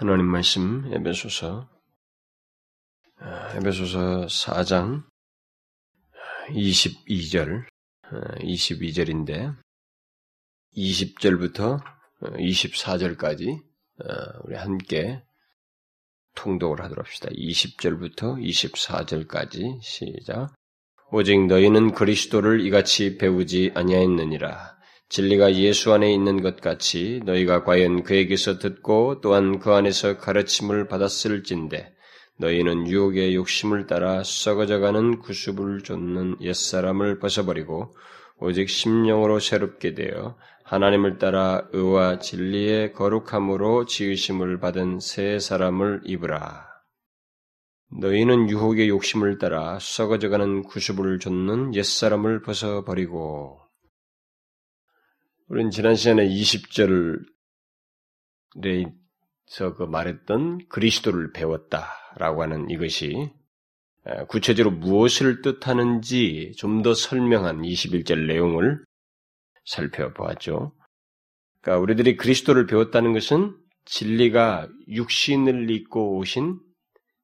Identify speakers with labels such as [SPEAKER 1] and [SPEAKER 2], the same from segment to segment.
[SPEAKER 1] 하나님 말씀 에베소서 아, 에베소서 4장 22절 22절인데 20절부터 24절까지 우리 함께 통독을 하도록 합시다. 20절부터 24절까지 시작. 오직 너희는 그리스도를 이같이 배우지 아니하였느니라. 진리가 예수 안에 있는 것 같이 너희가 과연 그에게서 듣고 또한 그 안에서 가르침을 받았을진데 너희는 유혹의 욕심을 따라 썩어져가는 구습을 쫓는 옛사람을 벗어버리고 오직 심령으로 새롭게 되어 하나님을 따라 의와 진리의 거룩함으로 지으심을 받은 새 사람을 입으라. 너희는 유혹의 욕심을 따라 썩어져가는 구습을 쫓는 옛사람을 벗어버리고 우리는 지난 시간에 20절에서 그 말했던 그리스도를 배웠다라고 하는 이것이 구체적으로 무엇을 뜻하는지 좀 더 설명한 21절 내용을 살펴보았죠. 그러니까 우리들이 그리스도를 배웠다는 것은 진리가 육신을 입고 오신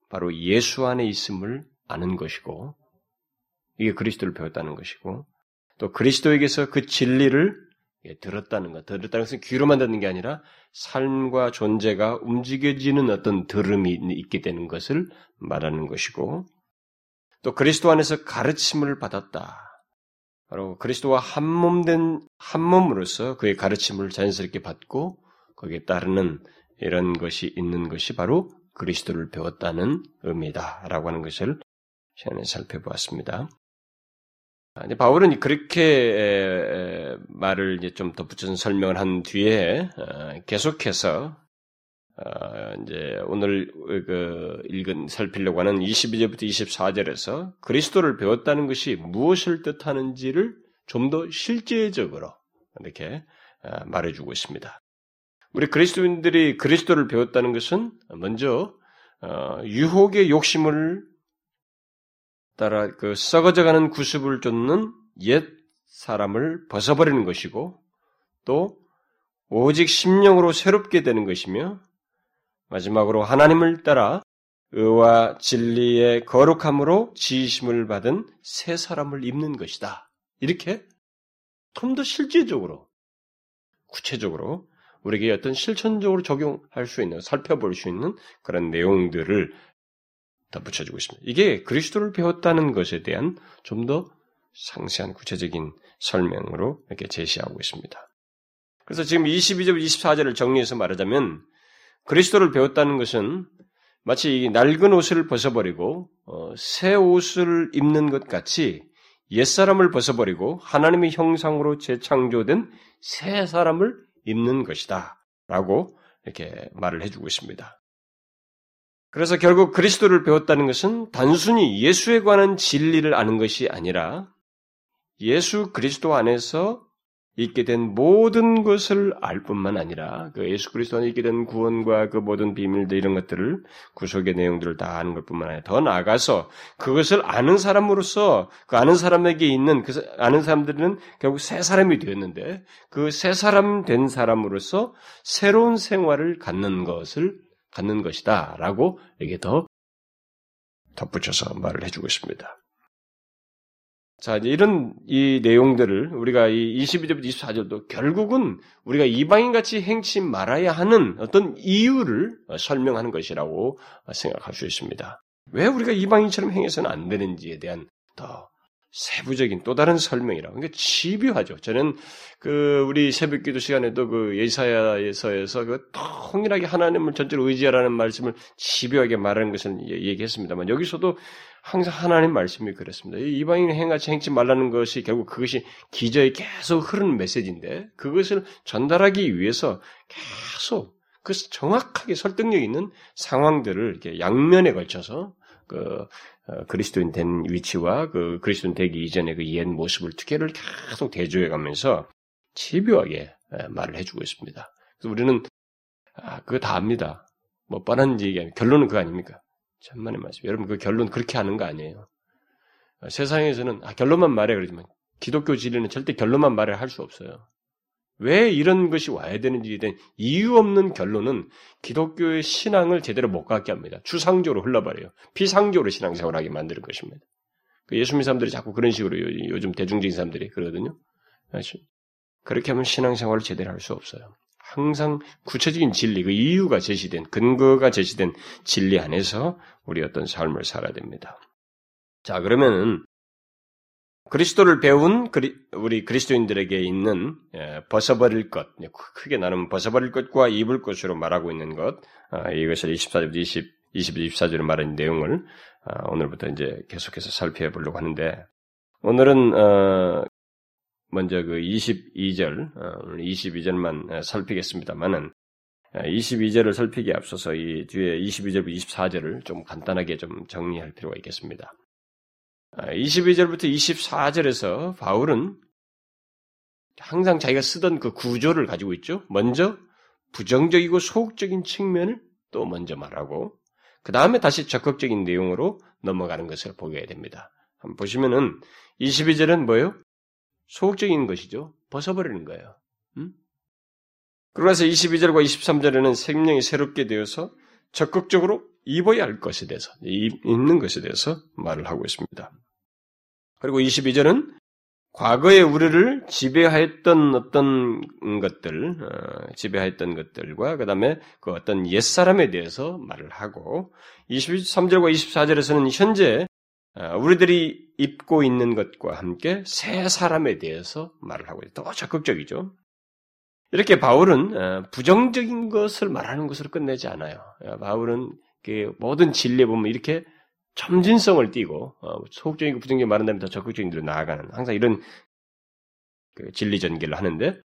[SPEAKER 1] 바로 예수 안에 있음을 아는 것이고 이게 그리스도를 배웠다는 것이고 또 그리스도에게서 그 진리를 예, 들었다는 것. 들었다는 것은 귀로만 듣는 게 아니라 삶과 존재가 움직여지는 어떤 들음이 있게 되는 것을 말하는 것이고 또 그리스도 안에서 가르침을 받았다. 바로 그리스도와 한몸된 한몸으로서 그의 가르침을 자연스럽게 받고 거기에 따르는 이런 것이 있는 것이 바로 그리스도를 배웠다는 의미다라고 하는 것을 시간에 살펴보았습니다. 아, 바울은 그렇게 말을 이제 좀 덧붙여서 설명을 한 뒤에 어, 계속해서 어, 이제 오늘 그 읽은 살피려고 하는 22절부터 24절에서 그리스도를 배웠다는 것이 무엇을 뜻하는지를 좀 더 실제적으로 이렇게 어, 말해주고 있습니다. 우리 그리스도인들이 그리스도를 배웠다는 것은 먼저 유혹의 욕심을 따라 그 썩어져가는 구습을 쫓는 옛 사람을 벗어버리는 것이고 또 오직 심령으로 새롭게 되는 것이며 마지막으로 하나님을 따라 의와 진리의 거룩함으로 지으심을 받은 새 사람을 입는 것이다. 이렇게 좀 더 실제적으로 구체적으로 우리에게 어떤 실천적으로 적용할 수 있는 살펴볼 수 있는 그런 내용들을 덧붙여주고 있습니다. 이게 그리스도를 배웠다는 것에 대한 좀 더 상세한 구체적인 설명으로 이렇게 제시하고 있습니다. 그래서 지금 22절, 24절을 정리해서 말하자면 그리스도를 배웠다는 것은 마치 낡은 옷을 벗어버리고 어, 새 옷을 입는 것 같이 옛사람을 벗어버리고 하나님의 형상으로 재창조된 새 사람을 입는 것이다. 라고 이렇게 말을 해주고 있습니다. 그래서 결국 그리스도를 배웠다는 것은 단순히 예수에 관한 진리를 아는 것이 아니라 예수 그리스도 안에서 있게 된 모든 것을 알 뿐만 아니라 그 예수 그리스도 안에 있게 된 구원과 그 모든 비밀들 이런 것들을 구속의 내용들을 다 아는 것뿐만 아니라 더 나아가서 그것을 아는 사람으로서 그 아는 사람에게 있는 그 아는 사람들은 결국 새 사람이 되었는데 그 새 사람 된 사람으로서 새로운 생활을 갖는 것을 갖는 것이다. 라고 이게 더 덧붙여서 말을 해주고 있습니다. 자, 이제 이런 이 내용들을 우리가 이 22절부터 24절도 결국은 우리가 이방인 같이 행치 말아야 하는 어떤 이유를 설명하는 것이라고 생각할 수 있습니다. 왜 우리가 이방인처럼 행해서는 안 되는지에 대한 더 세부적인 또 다른 설명이라고. 그러니까 집요하죠. 저는 그 우리 새벽 기도 시간에도 그 예사야에서에서 그 통일하게 하나님을 전적으로 의지하라는 말씀을 집요하게 말하는 것을 얘기했습니다만 여기서도 항상 하나님 말씀이 그렇습니다. 이방인 행하지 행치 말라는 것이 결국 그것이 기저에 계속 흐르는 메시지인데 그것을 전달하기 위해서 계속 그 정확하게 설득력 있는 상황들을 이렇게 양면에 걸쳐서 그 어, 그리스도인 된 위치와 그 그리스도인 되기 이전의 그 옛 모습을 특혜를 계속 대조해 가면서 집요하게 말을 해주고 있습니다. 그래서 우리는 아, 그거 다 압니다. 뭐 뻔한 얘기 결론은 그거 아닙니까? 천만의 말씀. 여러분 그 결론 그렇게 하는 거 아니에요. 어, 세상에서는 아, 결론만 말해 그러지만 기독교 진리는 절대 결론만 말해 할 수 없어요. 왜 이런 것이 와야 되는지에 대한 이유 없는 결론은 기독교의 신앙을 제대로 못 갖게 합니다. 추상적으로 흘러버려요. 피상적으로 신앙생활 하게 만드는 것입니다. 그 예수 믿는 사람들이 자꾸 그런 식으로 요즘 대중적인 사람들이 그러거든요. 그렇게 하면 신앙생활을 제대로 할 수 없어요. 항상 구체적인 진리, 그 이유가 제시된, 근거가 제시된 진리 안에서 우리 어떤 삶을 살아야 됩니다. 자, 그러면은, 그리스도를 배운 우리 그리스도인들에게 있는 예, 벗어버릴 것, 크게 나누면 벗어버릴 것과 입을 것으로 말하고 있는 것, 아, 이것을 24절부터 20, 20, 24절에 말하는 내용을 아, 오늘부터 이제 계속해서 살펴보려고 하는데, 오늘은 어, 먼저 그 22절, 22절만 어, 살피겠습니다만은 22절을 어, 살피기에 앞서서 이 뒤에 22절부터 24절을 좀 간단하게 좀 정리할 필요가 있겠습니다. 22절부터 어, 24절에서 바울은 항상 자기가 쓰던 그 구조를 가지고 있죠. 먼저 부정적이고 소극적인 측면을 또 먼저 말하고 그 다음에 다시 적극적인 내용으로 넘어가는 것을 보게 됩니다. 한번 보시면은 22절은 뭐예요? 소극적인 것이죠. 벗어버리는 거예요. 음? 그러면서 22절과 23절에는 생명이 새롭게 되어서 적극적으로 입어야 할 것에 대해서, 입 는 것에 대해서 말을 하고 있습니다. 그리고 22절은 과거에 우리를 지배하였던 어떤 것들, 어, 지배하였던 것들과 그 다음에 그 어떤 옛사람에 대해서 말을 하고 23절과 24절에서는 현재 어, 우리들이 입고 있는 것과 함께 새 사람에 대해서 말을 하고 있다. 더 적극적이죠. 이렇게 바울은 어, 부정적인 것을 말하는 것으로 끝내지 않아요. 어, 바울은 모든 진리에 보면 이렇게 점진성을 띠고 소극적이고 부정적인 말한다면 더 적극적인 대로 나아가는 항상 이런 그 진리 전개를 하는데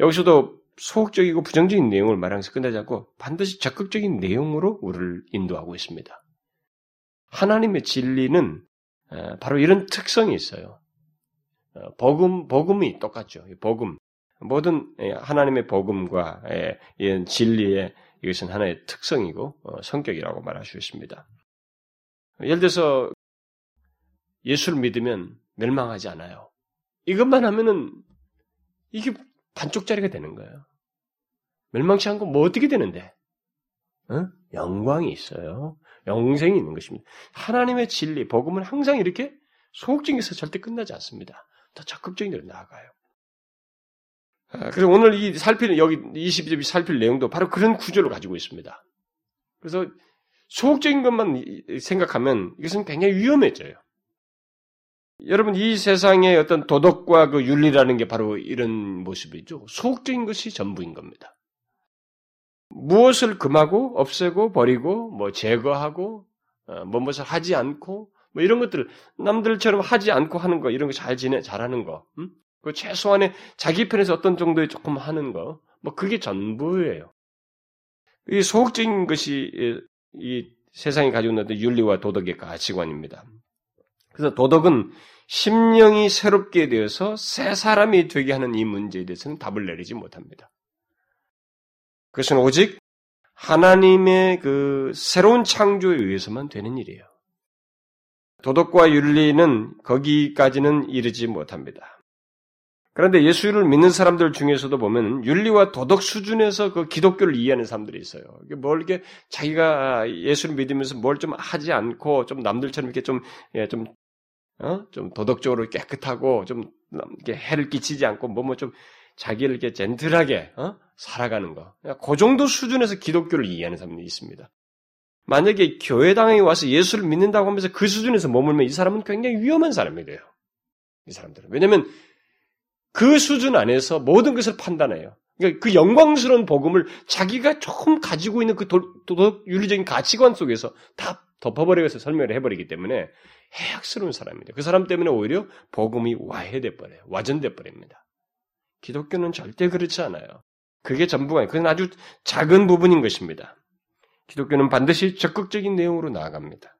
[SPEAKER 1] 여기서도 소극적이고 부정적인 내용을 말하면서 끝나지 않고 반드시 적극적인 내용으로 우리를 인도하고 있습니다. 하나님의 진리는 바로 이런 특성이 있어요. 어, 복음, 복음이 똑같죠. 복음. 모든 하나님의 복음과 이런 진리의 이것은 하나의 특성이고 어, 성격이라고 말할 수 있습니다. 예를 들어서 예수를 믿으면 멸망하지 않아요. 이것만 하면은 이게 반쪽짜리가 되는 거예요. 멸망치 않고 뭐 어떻게 되는데? 어? 영광이 있어요. 영생이 있는 것입니다. 하나님의 진리, 복음은 항상 이렇게 소극적에서 절대 끝나지 않습니다. 더 적극적인 데로 나아가요. 아, 그래서 오늘 이 살필, 여기 22절이 살필 내용도 바로 그런 구조를 가지고 있습니다. 그래서 소극적인 것만 생각하면 이것은 굉장히 위험해져요. 여러분, 이 세상의 어떤 도덕과 그 윤리라는 게 바로 이런 모습이죠. 소극적인 것이 전부인 겁니다. 무엇을 금하고 없애고 버리고 뭐 제거하고 어, 뭐 무엇을 하지 않고 뭐 이런 것들 남들처럼 하지 않고 하는 거 이런 거 잘 지내 잘하는 거, 음? 그 최소한의 자기 편에서 어떤 정도의 조금 하는 거, 뭐 그게 전부예요. 이 소극적인 것이 이 세상이 가지고 있는 윤리와 도덕의 가치관입니다. 그래서 도덕은 심령이 새롭게 되어서 새 사람이 되게 하는 이 문제에 대해서는 답을 내리지 못합니다. 그것은 오직 하나님의 그 새로운 창조에 의해서만 되는 일이에요. 도덕과 윤리는 거기까지는 이르지 못합니다. 그런데 예수를 믿는 사람들 중에서도 보면 윤리와 도덕 수준에서 그 기독교를 이해하는 사람들이 있어요. 뭘 이렇게 자기가 예수를 믿으면서 뭘 좀 하지 않고 좀 남들처럼 이렇게 좀, 예, 좀, 어? 좀 도덕적으로 깨끗하고 좀 이렇게 해를 끼치지 않고 뭐 뭐 좀 자기를 이렇게 젠틀하게, 어? 살아가는 거. 그 정도 수준에서 기독교를 이해하는 사람이 있습니다. 만약에 교회당에 와서 예수를 믿는다고 하면서 그 수준에서 머물면 이 사람은 굉장히 위험한 사람이 돼요. 이 사람들은. 왜냐면 그 수준 안에서 모든 것을 판단해요. 그러니까 그 영광스러운 복음을 자기가 조금 가지고 있는 그 도덕 윤리적인 가치관 속에서 다 덮어버리면서 설명을 해버리기 때문에 해악스러운 사람입니다. 그 사람 때문에 오히려 복음이 와해돼 버려요. 와전돼 버립니다. 기독교는 절대 그렇지 않아요. 그게 전부가 아니에요. 그건 아주 작은 부분인 것입니다. 기독교는 반드시 적극적인 내용으로 나아갑니다.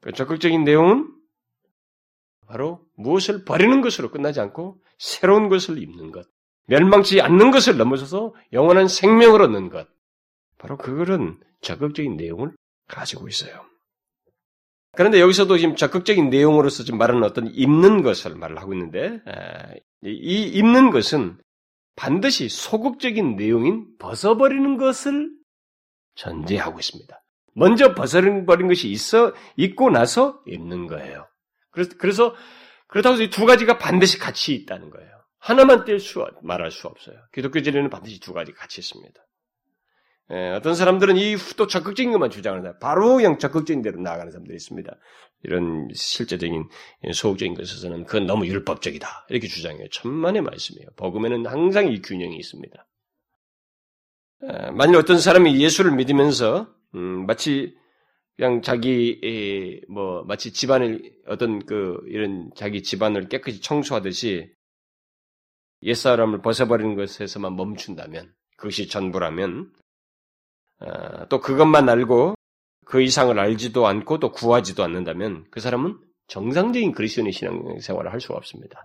[SPEAKER 1] 그 적극적인 내용은 바로 무엇을 버리는 것으로 끝나지 않고 새로운 것을 입는 것, 멸망치 않는 것을 넘어서서 영원한 생명을 얻는 것. 바로 그거는 적극적인 내용을 가지고 있어요. 그런데 여기서도 지금 적극적인 내용으로서 지금 말하는 어떤 입는 것을 말을 하고 있는데, 이 입는 것은 반드시 소극적인 내용인 벗어버리는 것을 전제하고 있습니다. 먼저 벗어버린 것이 있어, 있고 나서 입는 거예요. 그래서, 그래서 그렇다고 해서 이 두 가지가 반드시 같이 있다는 거예요. 하나만 뗄 수, 말할 수 없어요. 기독교 진리는 반드시 두 가지 같이 있습니다. 예, 어떤 사람들은 이 또 적극적인 것만 주장하는 바로 그냥 적극적인 대로 나아가는 사람들이 있습니다. 이런 실제적인 소극적인 것에서는 그건 너무 율법적이다. 이렇게 주장해요. 천만의 말씀이에요. 복음에는 항상 이 균형이 있습니다. 예, 만일 어떤 사람이 예수를 믿으면서 음, 마치 그냥 자기 뭐 마치 집안을 어떤 그 이런 자기 집안을 깨끗이 청소하듯이 옛사람을 벗어버리는 것에서만 멈춘다면 그것이 전부라면 어, 또 그것만 알고 그 이상을 알지도 않고 또 구하지도 않는다면 그 사람은 정상적인 그리스도인의 신앙생활을 할 수가 없습니다.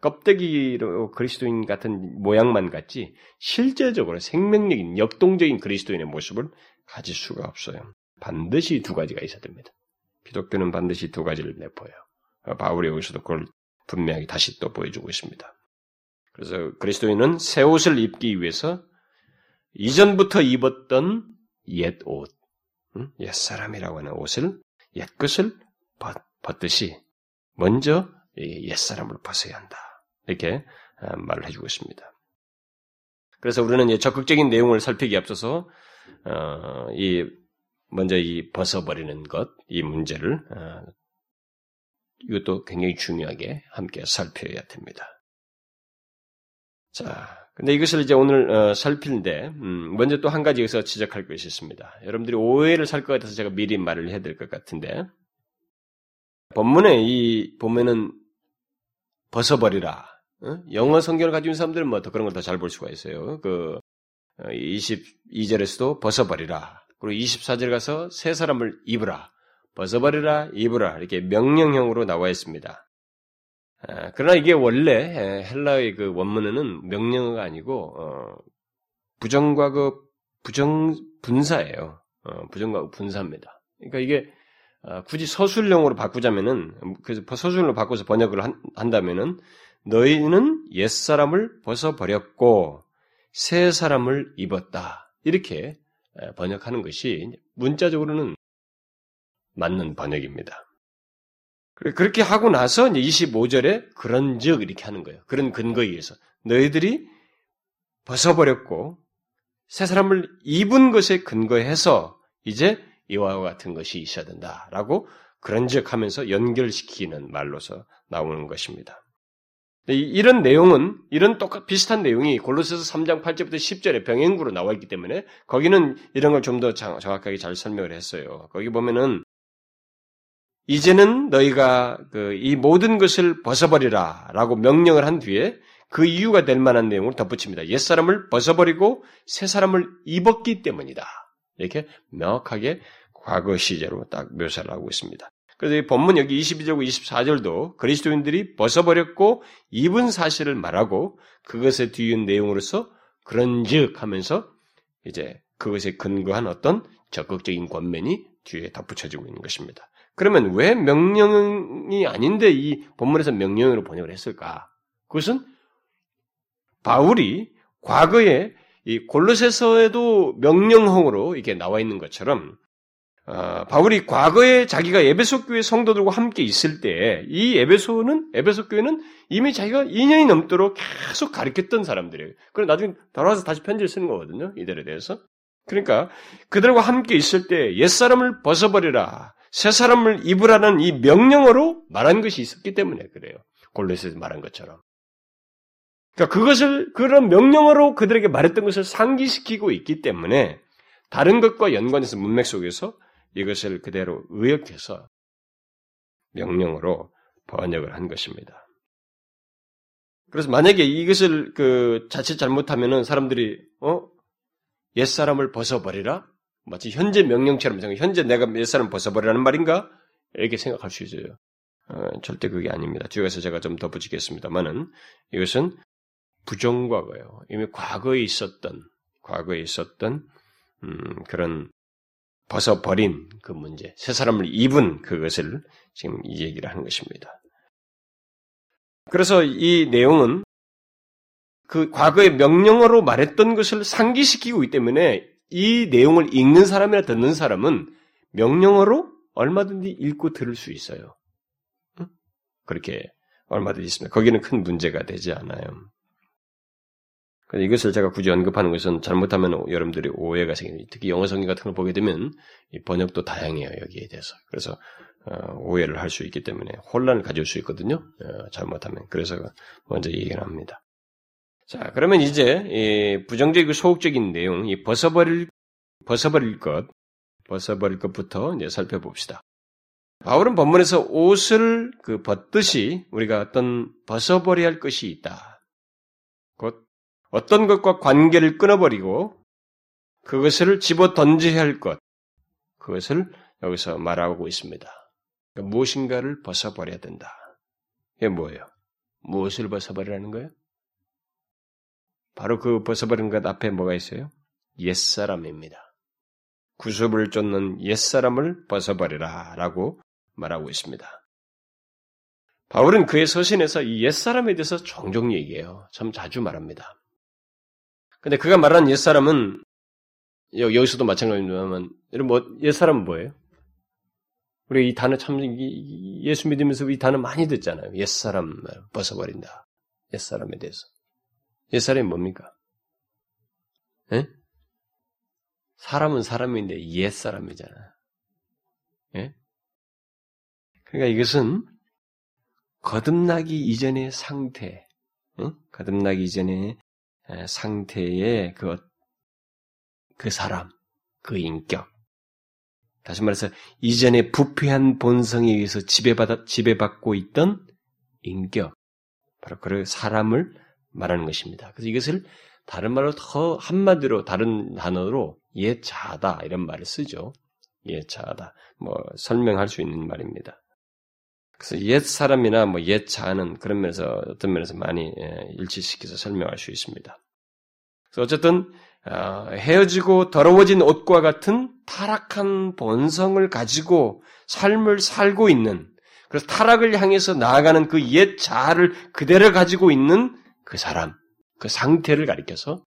[SPEAKER 1] 껍데기로 그리스도인 같은 모양만 같지 실제적으로 생명력인 역동적인 그리스도인의 모습을 가질 수가 없어요. 반드시 두 가지가 있어야 됩니다. 기독교는 반드시 두 가지를 내포해요. 바울이 여기서도 그걸 분명히 다시 또 보여주고 있습니다. 그래서 그리스도인은 새 옷을 입기 위해서 이전부터 입었던 옛 옷, 옛 사람이라고 하는 옷을 옛 것을 벗, 벗듯이 먼저 옛 사람을 벗어야 한다. 이렇게 아, 말을 해주고 있습니다. 그래서 우리는 적극적인 내용을 살피기 앞서서 어, 이 먼저 이 벗어버리는 것, 이 문제를 어, 이것도 굉장히 중요하게 함께 살펴야 됩니다. 자, 근데 이것을 이제 오늘 어, 살필는데 음, 먼저 또 한 가지 여기서 지적할 것이 있습니다. 여러분들이 오해를 살 것 같아서 제가 미리 말을 해야 될 것 같은데 본문에 이 보면은 벗어버리라. 어? 영어 성경을 있는 사람들은 뭐 더 그런 걸 더 잘 볼 수가 있어요. 그 22절에서도 어, 벗어버리라. 그리고 24절 가서 새 사람을 입으라. 벗어버리라, 입으라. 이렇게 명령형으로 나와 있습니다. 그러나 이게 원래 헬라의 그 원문에는 명령어가 아니고 어, 부정과 그 부정 분사예요. 어, 부정과 분사입니다. 그러니까 이게 어, 굳이 서술용으로 바꾸자면은 그래서 서술로 바꿔서 번역을 한, 다면은 너희는 옛 사람을 벗어 버렸고 새 사람을 입었다 이렇게 번역하는 것이 문자적으로는 맞는 번역입니다. 그렇게 하고 나서 이제 25절에 그런 즉 이렇게 하는 거예요. 그런 근거에 의해서 너희들이 벗어버렸고 새 사람을 입은 것에 근거해서 이제 이와 같은 것이 있어야 된다라고 그런 즉 하면서 연결시키는 말로서 나오는 것입니다. 이런 내용은 이런 똑같 비슷한 내용이 골로새서 3장 8절부터 10절에 병행구로 나와 있기 때문에 거기는 이런 걸 좀 더 정확하게 잘 설명을 했어요. 거기 보면은 이제는 너희가 그 이 모든 것을 벗어버리라라고 명령을 한 뒤에 그 이유가 될 만한 내용을 덧붙입니다. 옛 사람을 벗어버리고 새 사람을 입었기 때문이다. 이렇게 명확하게 과거 시제로 딱 묘사를 하고 있습니다. 그래서 이 본문 여기 22절과 24절도 그리스도인들이 벗어버렸고 입은 사실을 말하고 그것에 뒤은 내용으로서 그런즉 하면서 이제 그것에 근거한 어떤 적극적인 권면이 뒤에 덧붙여지고 있는 것입니다. 그러면 왜 명령이 아닌데 이 본문에서 명령으로 번역을 했을까? 그것은 바울이 과거에 이 골로새서에도 명령형으로 이게 나와 있는 것처럼 어, 바울이 과거에 자기가 에베소 교회 성도들과 함께 있을 때 이 에베소는 에베소 교회는 이미 자기가 2년이 넘도록 계속 가르쳤던 사람들이에요. 그리고 나중에 돌아와서 다시 편지를 쓰는 거거든요. 이들에 대해서. 그러니까 그들과 함께 있을 때 옛사람을 벗어버리라. 새 사람을 입으라는 이 명령어로 말한 것이 있었기 때문에 그래요. 골로새서 말한 것처럼. 그러니까 그것을 그런 명령어로 그들에게 말했던 것을 상기시키고 있기 때문에 다른 것과 연관해서 문맥 속에서 이것을 그대로 의역해서 명령어로 번역을 한 것입니다. 그래서 만약에 이것을 그 자칫 잘못하면은 사람들이 어 옛 사람을 벗어버리라 마치 현재 명령처럼 생각, 현재 내가 몇 사람 벗어버리라는 말인가? 이렇게 생각할 수 있어요. 어, 절대 그게 아닙니다. 뒤에서 제가 좀 덧붙이겠습니다만은 이것은 부정과거예요. 이미 과거에 있었던, 과거에 있었던 음, 그런 벗어버린 그 문제, 새 사람을 입은 그것을 지금 이 얘기를 하는 것입니다. 그래서 이 내용은 그 과거의 명령어로 말했던 것을 상기시키고 있기 때문에 이 내용을 읽는 사람이나 듣는 사람은 명령어로 얼마든지 읽고 들을 수 있어요. 그렇게 얼마든지 있습니다. 거기는 큰 문제가 되지 않아요. 이것을 제가 굳이 언급하는 것은 잘못하면 여러분들이 오해가 생깁니다. 특히 영어 성경 같은 걸 보게 되면 번역도 다양해요 여기에 대해서. 그래서 어, 오해를 할 수 있기 때문에 혼란을 가질 수 있거든요. 어, 잘못하면 그래서 먼저 얘기를 합니다. 자 그러면 이제 부정적이고 소극적인 내용, 이 벗어버릴 벗어버릴 것, 벗어버릴 것부터 이제 살펴봅시다. 바울은 본문에서 옷을 그 벗듯이 우리가 어떤 벗어버려야 할 것이 있다. 곧 어떤 것과 관계를 끊어버리고 그것을 집어 던져야 할 것, 그것을 여기서 말하고 있습니다. 그러니까 무엇인가를 벗어버려야 된다. 이게 뭐예요? 무엇을 벗어버리라는 거예요? 바로 그 벗어버리는 것 앞에 뭐가 있어요? 옛사람입니다. 구습을 쫓는 옛사람을 벗어버리라 라고 말하고 있습니다. 바울은 그의 서신에서 이 옛사람에 대해서 종종 얘기해요. 참 자주 말합니다. 근데 그가 말하는 옛사람은 여기서도 마찬가지입니다만 여러분 뭐 옛사람은 뭐예요? 우리 이 단어 참 예수 믿으면서 이 단어 많이 듣잖아요. 옛사람 벗어버린다. 옛사람에 대해서. 옛사람이 뭡니까? 에? 사람은 사람인데 옛사람이잖아. 예? 그러니까 이것은 거듭나기 이전의 상태, 응? 거듭나기 이전의 상태의 그, 그 사람, 그 인격. 다시 말해서 이전에 부패한 본성에 의해서 지배받아, 지배받고 있던 인격. 바로 그 사람을 말하는 것입니다. 그래서 이것을 다른 말로 더 한마디로 다른 단어로 예자다 이런 말을 쓰죠. 예자다. 뭐 설명할 수 있는 말입니다. 그래서 옛 사람이나 뭐 옛 자는 그런 면에서 어떤 면에서 많이 예, 일치시켜서 설명할 수 있습니다. 그래서 어쨌든 어, 헤어지고 더러워진 옷과 같은 타락한 본성을 가지고 삶을 살고 있는 그래서 타락을 향해서 나아가는 그 옛 자아를 그대로 가지고 있는 그 사람, 그 상태를 가리켜서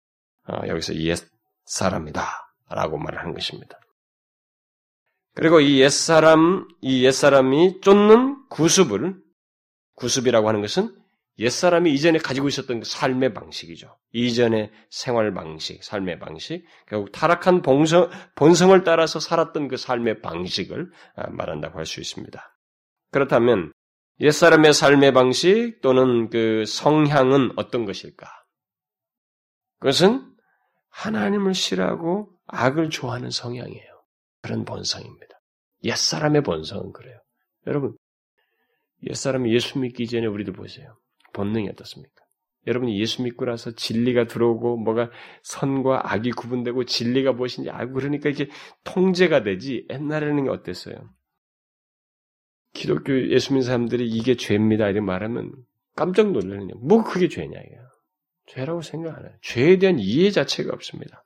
[SPEAKER 1] 어, 여기서 옛 사람이다라고 말하는 것입니다. 그리고 이 옛사람, 이 옛사람이 쫓는 구습을, 구습이라고 하는 것은 옛사람이 이전에 가지고 있었던 그 삶의 방식이죠. 이전의 생활 방식, 삶의 방식, 결국 타락한 본성, 본성을 따라서 살았던 그 삶의 방식을 아, 말한다고 할 수 있습니다. 그렇다면 옛사람의 삶의 방식 또는 그 성향은 어떤 것일까? 그것은 하나님을 싫어하고 악을 좋아하는 성향이에요. 그런 본성입니다. 옛사람의 본성은 그래요. 여러분, 옛사람이 예수 믿기 전에 우리도 보세요. 본능이 어떻습니까? 여러분이 예수 믿고 나서 진리가 들어오고 뭐가 선과 악이 구분되고 진리가 무엇인지 알고 그러니까 이게 통제가 되지 옛날에는 어땠어요? 기독교 예수 믿는 사람들이 이게 죄입니다 이렇게 말하면 깜짝 놀라는 뭐 그게 죄냐 이게요. 죄라고 생각 안 해요. 죄에 대한 이해 자체가 없습니다.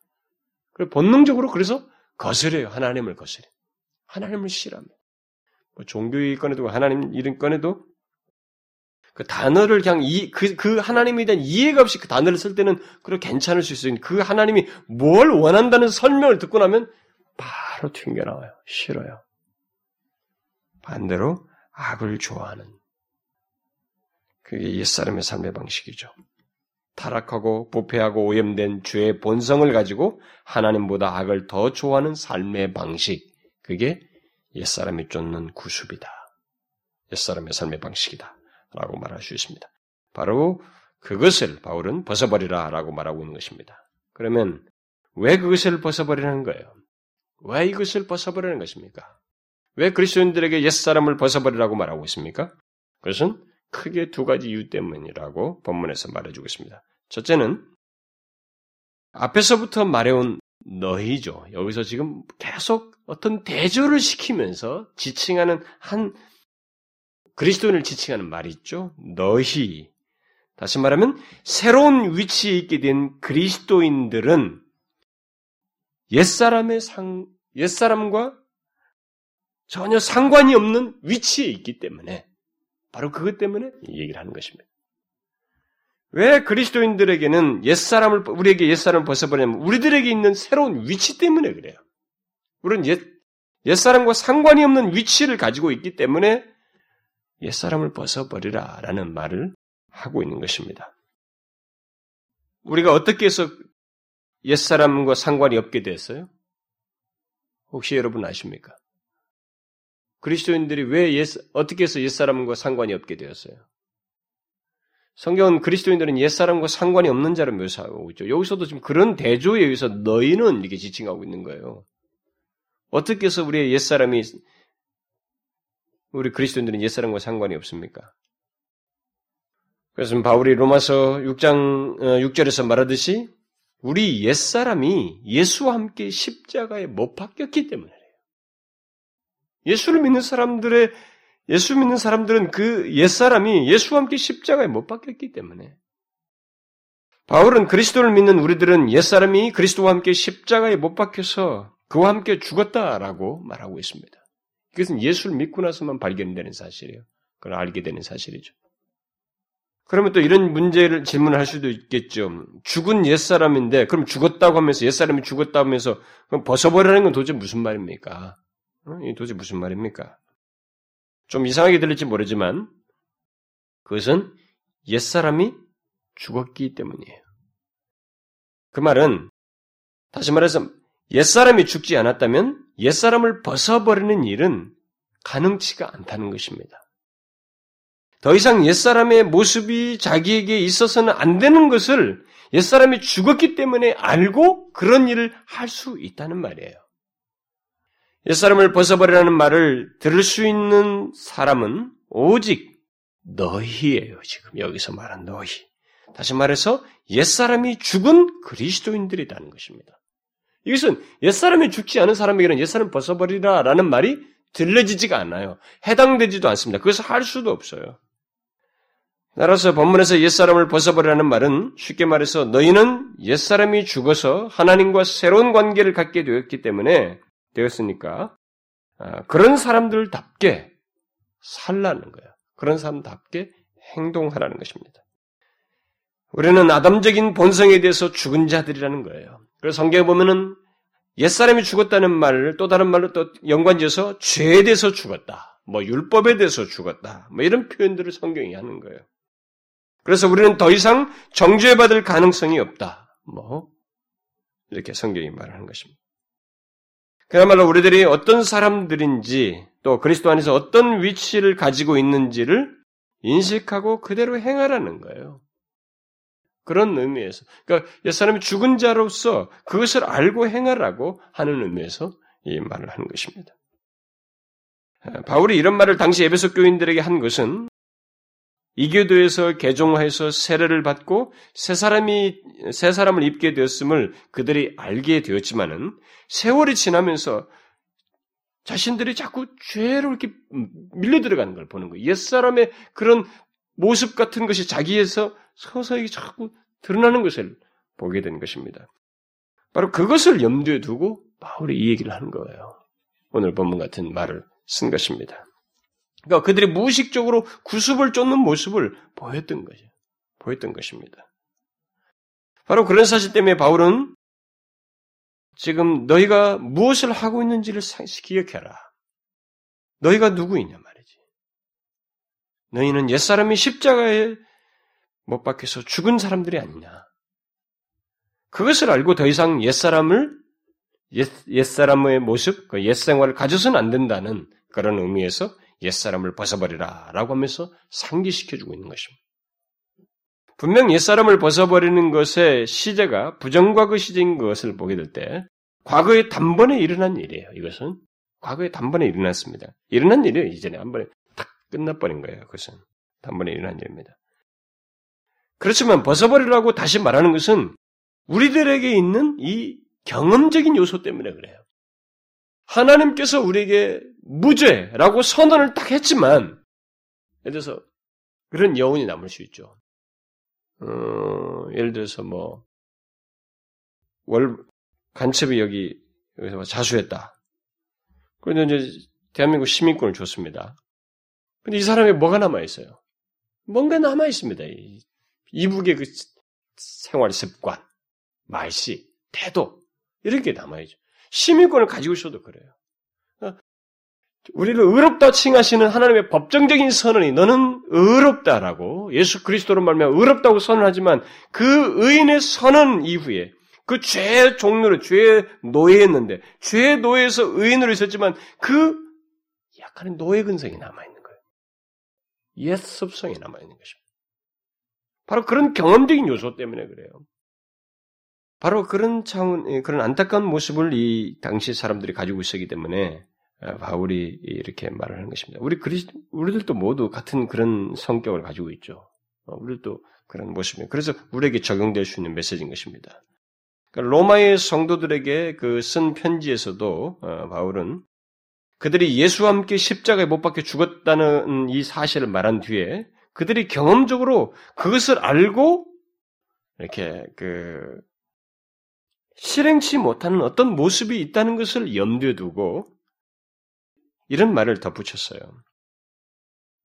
[SPEAKER 1] 그리고 본능적으로 그래서 거스려요. 하나님을 거스려. 하나님을 싫어합니다. 뭐 종교의 꺼내도 하나님 이름 꺼내도 그 단어를 그냥 이, 그, 그 하나님에 대한 이해가 없이 그 단어를 쓸 때는 그렇게 괜찮을 수 있어요. 그 하나님이 뭘 원한다는 설명을 듣고 나면 바로 튕겨나와요. 싫어요. 반대로 악을 좋아하는 그게 옛사람의 삶의 방식이죠. 타락하고 부패하고 오염된 죄의 본성을 가지고 하나님보다 악을 더 좋아하는 삶의 방식. 그게 옛사람이 쫓는 구습이다. 옛사람의 삶의 방식이다. 라고 말할 수 있습니다. 바로 그것을 바울은 벗어버리라 라고 말하고 있는 것입니다. 그러면 왜 그것을 벗어버리는 거예요? 왜 이것을 벗어버리는 것입니까? 왜 그리스도인들에게 옛사람을 벗어버리라고 말하고 있습니까? 그것은 크게 두 가지 이유 때문이라고 본문에서 말해주고 있습니다. 첫째는 앞에서부터 말해온 너희죠. 여기서 지금 계속 어떤 대조를 시키면서 지칭하는 한 그리스도인을 지칭하는 말이 있죠. 너희. 다시 말하면 새로운 위치에 있게 된 그리스도인들은 옛사람의 상, 옛사람과 전혀 상관이 없는 위치에 있기 때문에 바로 그것 때문에 이 얘기를 하는 것입니다. 왜 그리스도인들에게는 옛사람을 우리에게 옛사람을 벗어버리냐면 우리들에게 있는 새로운 위치 때문에 그래요. 우리는 옛 옛사람과 상관이 없는 위치를 가지고 있기 때문에 옛사람을 벗어버리라 라는 말을 하고 있는 것입니다. 우리가 어떻게 해서 옛사람과 상관이 없게 됐어요? 혹시 여러분 아십니까? 그리스도인들이 왜 옛, 어떻게 해서 옛사람과 상관이 없게 되었어요? 성경은 그리스도인들은 옛사람과 상관이 없는 자를 묘사하고 있죠. 여기서도 지금 그런 대조에 의해서 너희는 이렇게 지칭하고 있는 거예요. 어떻게 해서 우리의 옛사람이 우리 그리스도인들은 옛사람과 상관이 없습니까? 그래서 바울이 로마서 6장 6절에서 어, 말하듯이 우리 옛사람이 예수와 함께 십자가에 못 박혔기 때문에. 예수를 믿는 사람들의 예수 믿는 사람들은 그 옛사람이 예수와 함께 십자가에 못 박혔기 때문에 바울은 그리스도를 믿는 우리들은 옛사람이 그리스도와 함께 십자가에 못 박혀서 그와 함께 죽었다라고 말하고 있습니다. 그것은 예수를 믿고 나서만 발견되는 사실이에요. 그걸 알게 되는 사실이죠. 그러면 또 이런 문제를 질문할 수도 있겠죠. 죽은 옛사람인데, 그럼 죽었다고 하면서, 옛사람이 죽었다고 하면서, 그럼 벗어버리라는 건 도대체 무슨 말입니까? 어? 이 도대체 무슨 말입니까? 좀 이상하게 들릴지 모르지만, 그것은 옛사람이 죽었기 때문이에요. 그 말은, 다시 말해서, 옛사람이 죽지 않았다면, 옛사람을 벗어버리는 일은 가능치가 않다는 것입니다. 더 이상 옛사람의 모습이 자기에게 있어서는 안 되는 것을 옛사람이 죽었기 때문에 알고 그런 일을 할 수 있다는 말이에요. 옛사람을 벗어버리라는 말을 들을 수 있는 사람은 오직 너희예요. 지금 여기서 말한 너희. 다시 말해서 옛사람이 죽은 그리스도인들이라는 것입니다. 이것은 옛사람이 죽지 않은 사람에게는 옛사람 벗어버리라 라는 말이 들려지지가 않아요. 해당되지도 않습니다. 그것을 할 수도 없어요. 따라서 본문에서 옛사람을 벗어버리라는 말은 쉽게 말해서 너희는 옛사람이 죽어서 하나님과 새로운 관계를 갖게 되었기 때문에 되었으니까 아, 그런 사람들답게 살라는 거예요. 그런 사람답게 행동하라는 것입니다. 우리는 아담적인 본성에 대해서 죽은 자들이라는 거예요. 그래서 성경에 보면은 옛사람이 죽었다는 말을 또 다른 말로 또 연관지어서 죄에 대해서 죽었다. 뭐 율법에 대해서 죽었다. 뭐 이런 표현들을 성경이 하는 거예요. 그래서 우리는 더 이상 정죄받을 가능성이 없다. 뭐 이렇게 성경이 말하는 것입니다. 그야말로 우리들이 어떤 사람들인지 또 그리스도 안에서 어떤 위치를 가지고 있는지를 인식하고 그대로 행하라는 거예요. 그런 의미에서. 그러니까 옛사람이 죽은 자로서 그것을 알고 행하라고 하는 의미에서 이 말을 하는 것입니다. 바울이 이런 말을 당시 에베소 교인들에게 한 것은 이교도에서 개종해서 세례를 받고 새 사람이 새 사람을 입게 되었음을 그들이 알게 되었지만은 세월이 지나면서 자신들이 자꾸 죄로 이렇게 밀려 들어가는 걸 보는 거예요. 옛 사람의 그런 모습 같은 것이 자기에서 서서히 자꾸 드러나는 것을 보게 된 것입니다. 바로 그것을 염두에 두고 바울이 이 얘기를 하는 거예요. 오늘 본문 같은 말을 쓴 것입니다. 그러니까 그들이 무의식적으로 구습을 쫓는 모습을 보였던 거죠. 보였던 것입니다. 바로 그런 사실 때문에 바울은 지금 너희가 무엇을 하고 있는지를 기억해라. 너희가 누구이냐 말이지. 너희는 옛사람이 십자가에 못 박혀서 죽은 사람들이 아니냐. 그것을 알고 더 이상 옛사람을 옛, 옛사람의 모습, 그 옛생활을 가져서는 안 된다는 그런 의미에서 옛사람을 벗어버리라 라고 하면서 상기시켜주고 있는 것입니다. 분명 옛사람을 벗어버리는 것의 시제가 부정과거 시제인 것을 보게 될 때, 과거에 단번에 일어난 일이에요, 이것은. 과거에 단번에 일어났습니다. 일어난 일이에요, 이전에. 한 번에 탁 끝나버린 거예요, 그것은. 단번에 일어난 일입니다. 그렇지만 벗어버리라고 다시 말하는 것은 우리들에게 있는 이 경험적인 요소 때문에 그래요. 하나님께서 우리에게 무죄라고 선언을 딱 했지만, 예를 들어서 그런 여운이 남을 수 있죠. 어, 예를 들어서 뭐, 월, 간첩이 여기, 여기서 뭐 자수했다. 그런데 이제 대한민국 시민권을 줬습니다. 근데 이 사람이 뭐가 남아있어요? 뭔가 남아있습니다. 이북의 그 생활 습관, 말씨, 태도, 이런 게 남아있죠. 시민권을 가지고 있어도 그래요. 어, 우리를 의롭다 칭하시는 하나님의 법정적인 선언이 너는 의롭다라고 예수 그리스도로 말하면 의롭다고 선언하지만 그 의인의 선언 이후에 그 죄의 종로를 죄의 노예였는데 죄의 노예에서 의인으로 있었지만 그 약간의 노예 근성이 남아 있는 거예요. 옛 습성이 남아 있는 것입니다. 바로 그런 경험적인 요소 때문에 그래요. 바로 그런 차원, 예, 그런 안타까운 모습을 이 당시 사람들이 가지고 있었기 때문에 아, 바울이 이렇게 말을 하는 것입니다. 우리 그리 우리들도 모두 같은 그런 성격을 가지고 있죠. 어, 우리도 그런 모습이에요. 그래서 우리에게 적용될 수 있는 메시지인 것입니다. 그러니까 로마의 성도들에게 그 쓴 편지에서도 어, 바울은 그들이 예수와 함께 십자가에 못 박혀 죽었다는 이 사실을 말한 뒤에 그들이 경험적으로 그것을 알고 이렇게 그 실행치 못하는 어떤 모습이 있다는 것을 염두에 두고 이런 말을 덧붙였어요.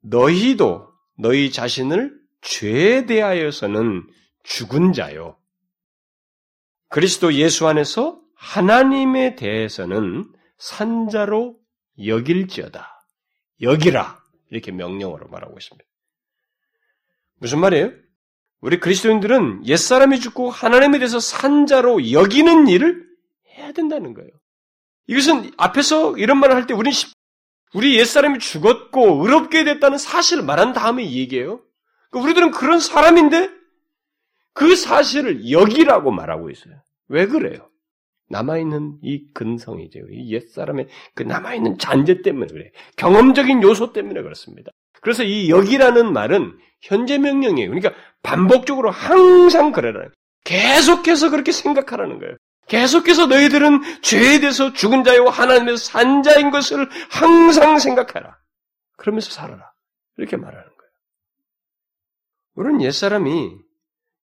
[SPEAKER 1] 너희도 너희 자신을 죄에 대하여서는 죽은 자요. 그리스도 예수 안에서 하나님에 대해서는 산자로 여길지어다. 여기라. 이렇게 명령어로 말하고 있습니다. 무슨 말이에요? 우리 그리스도인들은 옛사람이 죽고 하나님에 대해서 산자로 여기는 일을 해야 된다는 거예요. 이것은 앞에서 이런 말을 할 때 우리는 우리 옛사람이 죽었고 의롭게 됐다는 사실을 말한 다음에 얘기해요. 그러니까 우리들은 그런 사람인데 그 사실을 여기라고 말하고 있어요. 왜 그래요? 남아있는 이 근성이죠. 이 옛사람의 그 남아있는 잔재 때문에 그래. 경험적인 요소 때문에 그렇습니다. 그래서 이 여기라는 말은 현재 명령이에요. 그러니까 반복적으로 항상 그래라. 계속해서 그렇게 생각하라는 거예요. 계속해서 너희들은 죄에 대해서 죽은 자요 하나님의 산자인 것을 항상 생각하라. 그러면서 살아라. 이렇게 말하는 거예요. 우리는 옛사람이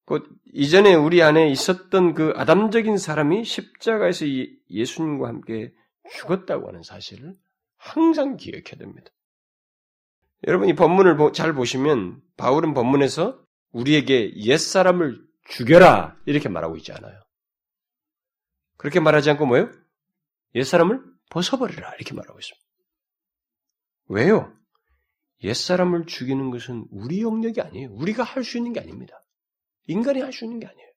[SPEAKER 1] 곧 이전에 우리 안에 있었던 그 아담적인 사람이 십자가에서 예수님과 함께 죽었다고 하는 사실을 항상 기억해야 됩니다. 여러분 이 본문을 잘 보시면 바울은 본문에서 우리에게 옛사람을 죽여라 이렇게 말하고 있지 않아요. 그렇게 말하지 않고 뭐예요? 옛사람을 벗어버리라 이렇게 말하고 있습니다. 왜요? 옛사람을 죽이는 것은 우리 영역이 아니에요. 우리가 할 수 있는 게 아닙니다. 인간이 할 수 있는 게 아니에요.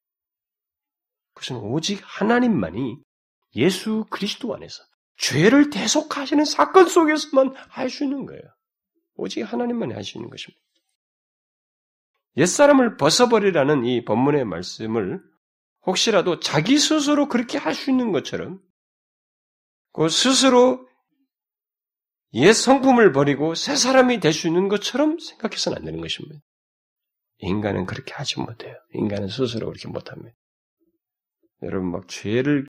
[SPEAKER 1] 그것은 오직 하나님만이 예수 그리스도 안에서 죄를 대속하시는 사건 속에서만 할 수 있는 거예요. 오직 하나님만이 할 수 있는 것입니다. 옛사람을 벗어버리라는 이 본문의 말씀을 혹시라도 자기 스스로 그렇게 할 수 있는 것처럼 그 스스로 옛 성품을 버리고 새 사람이 될 수 있는 것처럼 생각해서는 안 되는 것입니다. 인간은 그렇게 하지 못해요. 인간은 스스로 그렇게 못합니다. 여러분 막 죄를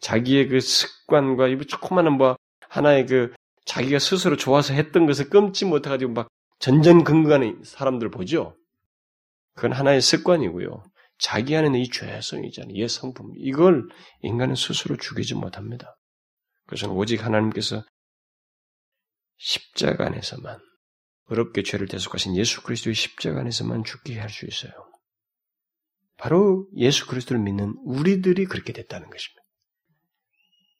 [SPEAKER 1] 자기의 그 습관과 이 조그마한 뭐 하나의 그 자기가 스스로 좋아서 했던 것을 끊지 못해가지고 막 전전긍긍하는 사람들 보죠. 그건 하나의 습관이고요. 자기 안에는 이 죄성이잖아요. 옛 성품. 이걸 인간은 스스로 죽이지 못합니다. 그것은 오직 하나님께서 십자가 안에서만 어렵게 죄를 대속하신 예수 그리스도의 십자가 안에서만 죽게 할 수 있어요. 바로 예수 그리스도를 믿는 우리들이 그렇게 됐다는 것입니다.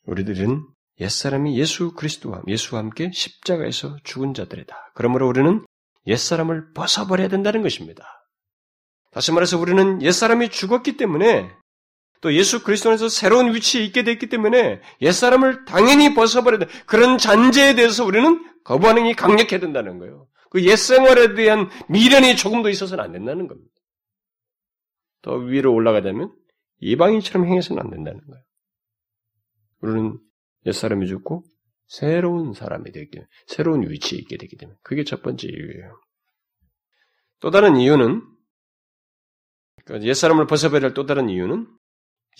[SPEAKER 1] 우리들은 옛사람이 예수 그리스도와 예수와 함께 십자가에서 죽은 자들이다. 그러므로 우리는 옛사람을 벗어버려야 된다는 것입니다. 다시 말해서 우리는 옛사람이 죽었기 때문에 또 예수 그리스도 안에서 새로운 위치에 있게 됐기 때문에 옛사람을 당연히 벗어버려야 돼. 그런 잔재에 대해서 우리는 거부하는 게 강력해야 된다는 거예요. 그 옛생활에 대한 미련이 조금도 있어서는 안 된다는 겁니다. 더 위로 올라가자면 이방인처럼 행해서는 안 된다는 거예요. 우리는 옛사람이 죽고 새로운 사람이 되기 때문에 새로운 위치에 있게 되기 때문에 그게 첫 번째 이유예요. 또 다른 이유는 그러니까 옛사람을 벗어버려야 할 또 다른 이유는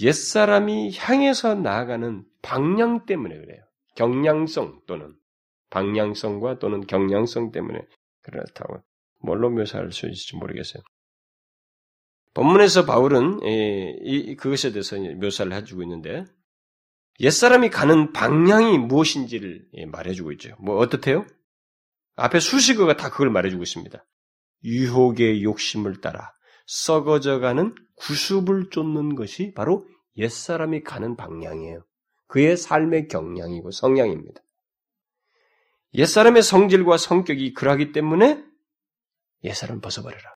[SPEAKER 1] 옛사람이 향해서 나아가는 방향 때문에 그래요. 경량성 또는 방향성과 또는 경량성 때문에 그렇다고 뭘로 묘사할 수 있을지 모르겠어요. 본문에서 바울은 이, 그것에 대해서 묘사를 해주고 있는데 옛사람이 가는 방향이 무엇인지를 예, 말해주고 있죠. 뭐 어떻대요? 앞에 수식어가 다 그걸 말해주고 있습니다. 유혹의 욕심을 따라 썩어져가는 구습을 쫓는 것이 바로 옛사람이 가는 방향이에요. 그의 삶의 경향이고 성향입니다. 옛사람의 성질과 성격이 그러하기 때문에 옛사람 벗어버려라.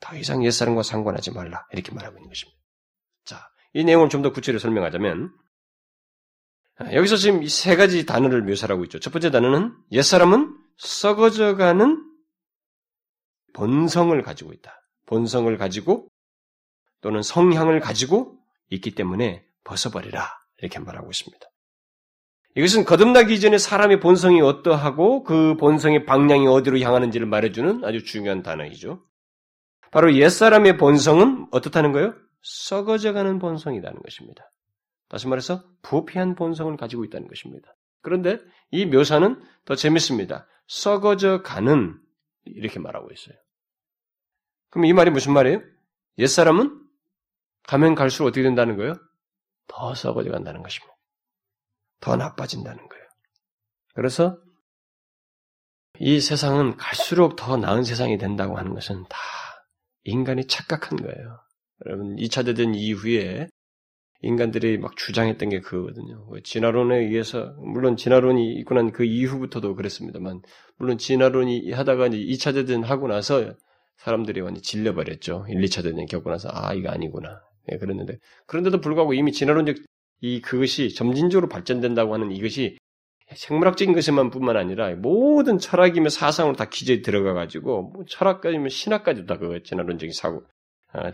[SPEAKER 1] 더 이상 옛사람과 상관하지 말라. 이렇게 말하고 있는 것입니다. 자, 이 내용을 좀 더 구체적으로 설명하자면, 여기서 지금 세 가지 단어를 묘사하고 있죠. 첫 번째 단어는 옛사람은 썩어져가는 본성을 가지고 있다. 본성을 가지고 또는 성향을 가지고 있기 때문에 벗어버리라. 이렇게 말하고 있습니다. 이것은 거듭나기 전에 사람의 본성이 어떠하고 그 본성의 방향이 어디로 향하는지를 말해주는 아주 중요한 단어이죠. 바로 옛사람의 본성은 어떻다는 거예요? 썩어져가는 본성이라는 것입니다. 다시 말해서 부패한 본성을 가지고 있다는 것입니다. 그런데 이 묘사는 더 재밌습니다. 썩어져 가는 이렇게 말하고 있어요. 그럼 이 말이 무슨 말이에요? 옛사람은 가면 갈수록 어떻게 된다는 거예요? 더 썩어져 간다는 것입니다. 더 나빠진다는 거예요. 그래서 이 세상은 갈수록 더 나은 세상이 된다고 하는 것은 다 인간이 착각한 거예요. 여러분, 2차 대전 이후에 인간들이 막 주장했던 게 그거거든요. 진화론에 의해서, 물론 진화론이 있고 난 그 이후부터도 그랬습니다만, 물론 진화론이 하다가 이제 2차 대전 하고 나서 사람들이 완전히 질려버렸죠. 1, 2차 대전 겪고 나서, 아, 이거 아니구나. 예, 그랬는데, 그런데도 불구하고 이미 진화론적 이 그것이 점진적으로 발전된다고 하는 이것이 생물학적인 것에만 뿐만 아니라 모든 철학이며 사상으로 다 기저에 들어가 가지고 뭐 철학까지면 신학까지도 다 그 진화론적인 사고 아,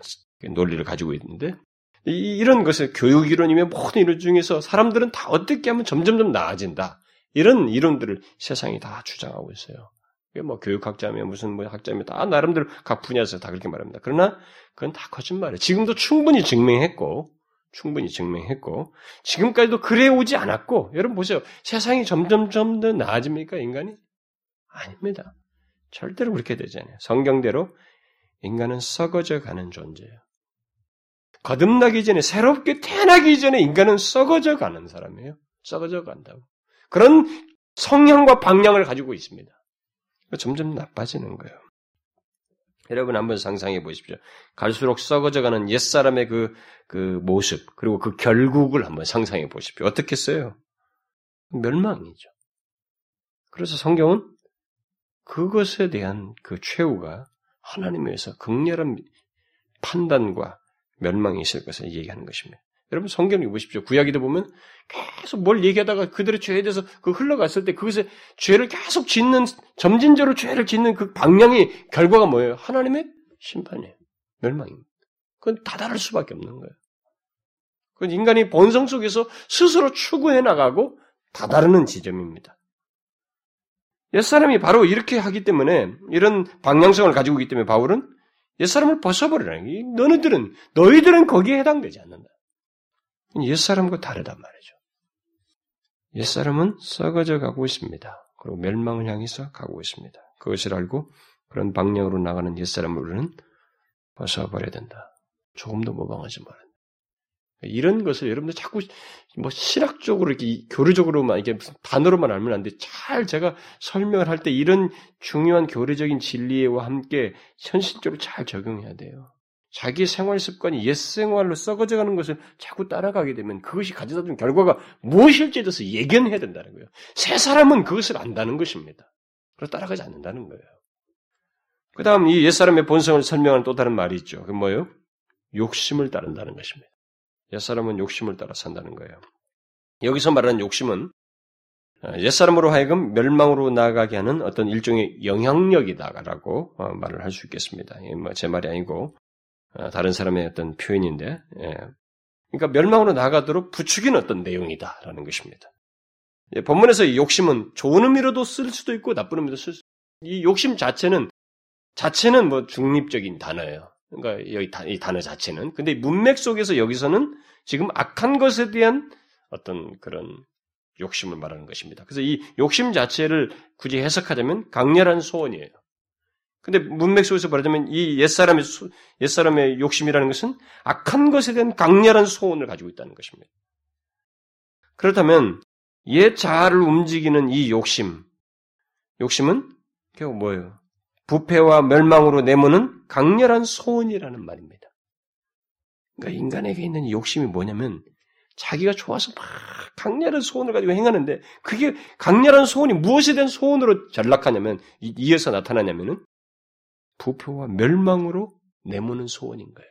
[SPEAKER 1] 논리를 가지고 있는데 이, 이런 것을 교육 이론이며 모든 이론 중에서 사람들은 다 어떻게 하면 점점점 나아진다 이런 이론들을 세상이 다 주장하고 있어요. 뭐 교육학자며 무슨 뭐 학자며 다 나름대로 각 분야에서 다 그렇게 말합니다. 그러나 그건 다 거짓말이에요. 지금도 충분히 증명했고 충분히 증명했고 지금까지도 그래 오지 않았고 여러분 보세요. 세상이 점점점 더 나아집니까 인간이? 아닙니다. 절대로 그렇게 되지 않아요. 성경대로 인간은 썩어져 가는 존재예요. 거듭나기 전에 새롭게 태어나기 전에 인간은 썩어져 가는 사람이에요. 썩어져 간다고. 그런 성향과 방향을 가지고 있습니다. 점점 나빠지는 거예요. 여러분 한번 상상해 보십시오. 갈수록 썩어져가는 옛사람의 그, 그 모습, 그리고 그 결국을 한번 상상해 보십시오. 어떻겠어요? 멸망이죠. 그래서 성경은 그것에 대한 그 최후가 하나님에서 극렬한 판단과 멸망이 있을 것을 얘기하는 것입니다. 여러분 성경을 보십시오. 구약에도 보면 계속 뭘 얘기하다가 그들의 죄에 대해서 그 흘러갔을 때 그것에 죄를 계속 짓는 점진적으로 죄를 짓는 그 방향이 결과가 뭐예요? 하나님의 심판이에요. 멸망입니다. 그건 다다를 수밖에 없는 거예요. 그건 인간이 본성 속에서 스스로 추구해 나가고 다다르는 지점입니다. 옛사람이 바로 이렇게 하기 때문에 이런 방향성을 가지고 있기 때문에 바울은 옛사람을 벗어버리라는 게 너희들은 너희들은 거기에 해당되지 않는다. 옛사람과 다르단 말이죠. 옛사람은 썩어져 가고 있습니다. 그리고 멸망을 향해서 가고 있습니다. 그것을 알고 그런 방향으로 나가는 옛사람을 우리는 벗어버려야 된다. 조금 더 모방하지 말아야 된다. 이런 것을 여러분들 자꾸 뭐 실학적으로 이렇게 교리적으로만 이게 단어로만 알면 안 돼. 잘 제가 설명을 할 때 이런 중요한 교리적인 진리와 함께 현실적으로 잘 적용해야 돼요. 자기 생활 습관이 옛 생활로 썩어져 가는 것을 자꾸 따라가게 되면 그것이 가져다 준 결과가 무엇일지에 대해서 예견해야 된다는 거예요. 새 사람은 그것을 안다는 것입니다. 그래서 따라가지 않는다는 거예요. 그 다음 이 옛사람의 본성을 설명하는 또 다른 말이 있죠. 그 뭐예요? 욕심을 따른다는 것입니다. 옛사람은 욕심을 따라 산다는 거예요. 여기서 말하는 욕심은 어, 옛사람으로 하여금 멸망으로 나아가게 하는 어떤 일종의 영향력이다라고 어, 말을 할 수 있겠습니다. 뭐제 말이 아니고 어, 다른 사람의 어떤 표현인데, 예. 그러니까 멸망으로 나가도록 부추기는 어떤 내용이다라는 것입니다. 예, 본문에서 욕심은 좋은 의미로도 쓸 수도 있고 나쁜 의미로 쓸 수. 이 욕심 자체는 자체는 뭐 중립적인 단어예요. 그러니까 여기 이 단어 자체는 근데 문맥 속에서 여기서는 지금 악한 것에 대한 어떤 그런 욕심을 말하는 것입니다. 그래서 이 욕심 자체를 굳이 해석하자면 강렬한 소원이에요. 근데 문맥 속에서 말하자면 이 옛사람의, 옛사람의 욕심이라는 것은 악한 것에 대한 강렬한 소원을 가지고 있다는 것입니다. 그렇다면 옛 자아를 움직이는 이 욕심, 욕심은 결국 뭐예요? 부패와 멸망으로 내모는 강렬한 소원이라는 말입니다. 그러니까 인간에게 있는 욕심이 뭐냐면 자기가 좋아서 막 강렬한 소원을 가지고 행하는데 그게 강렬한 소원이 무엇에 대한 소원으로 전락하냐면 이어서 나타나냐면은 부패와 멸망으로 내모는 소원인 거예요.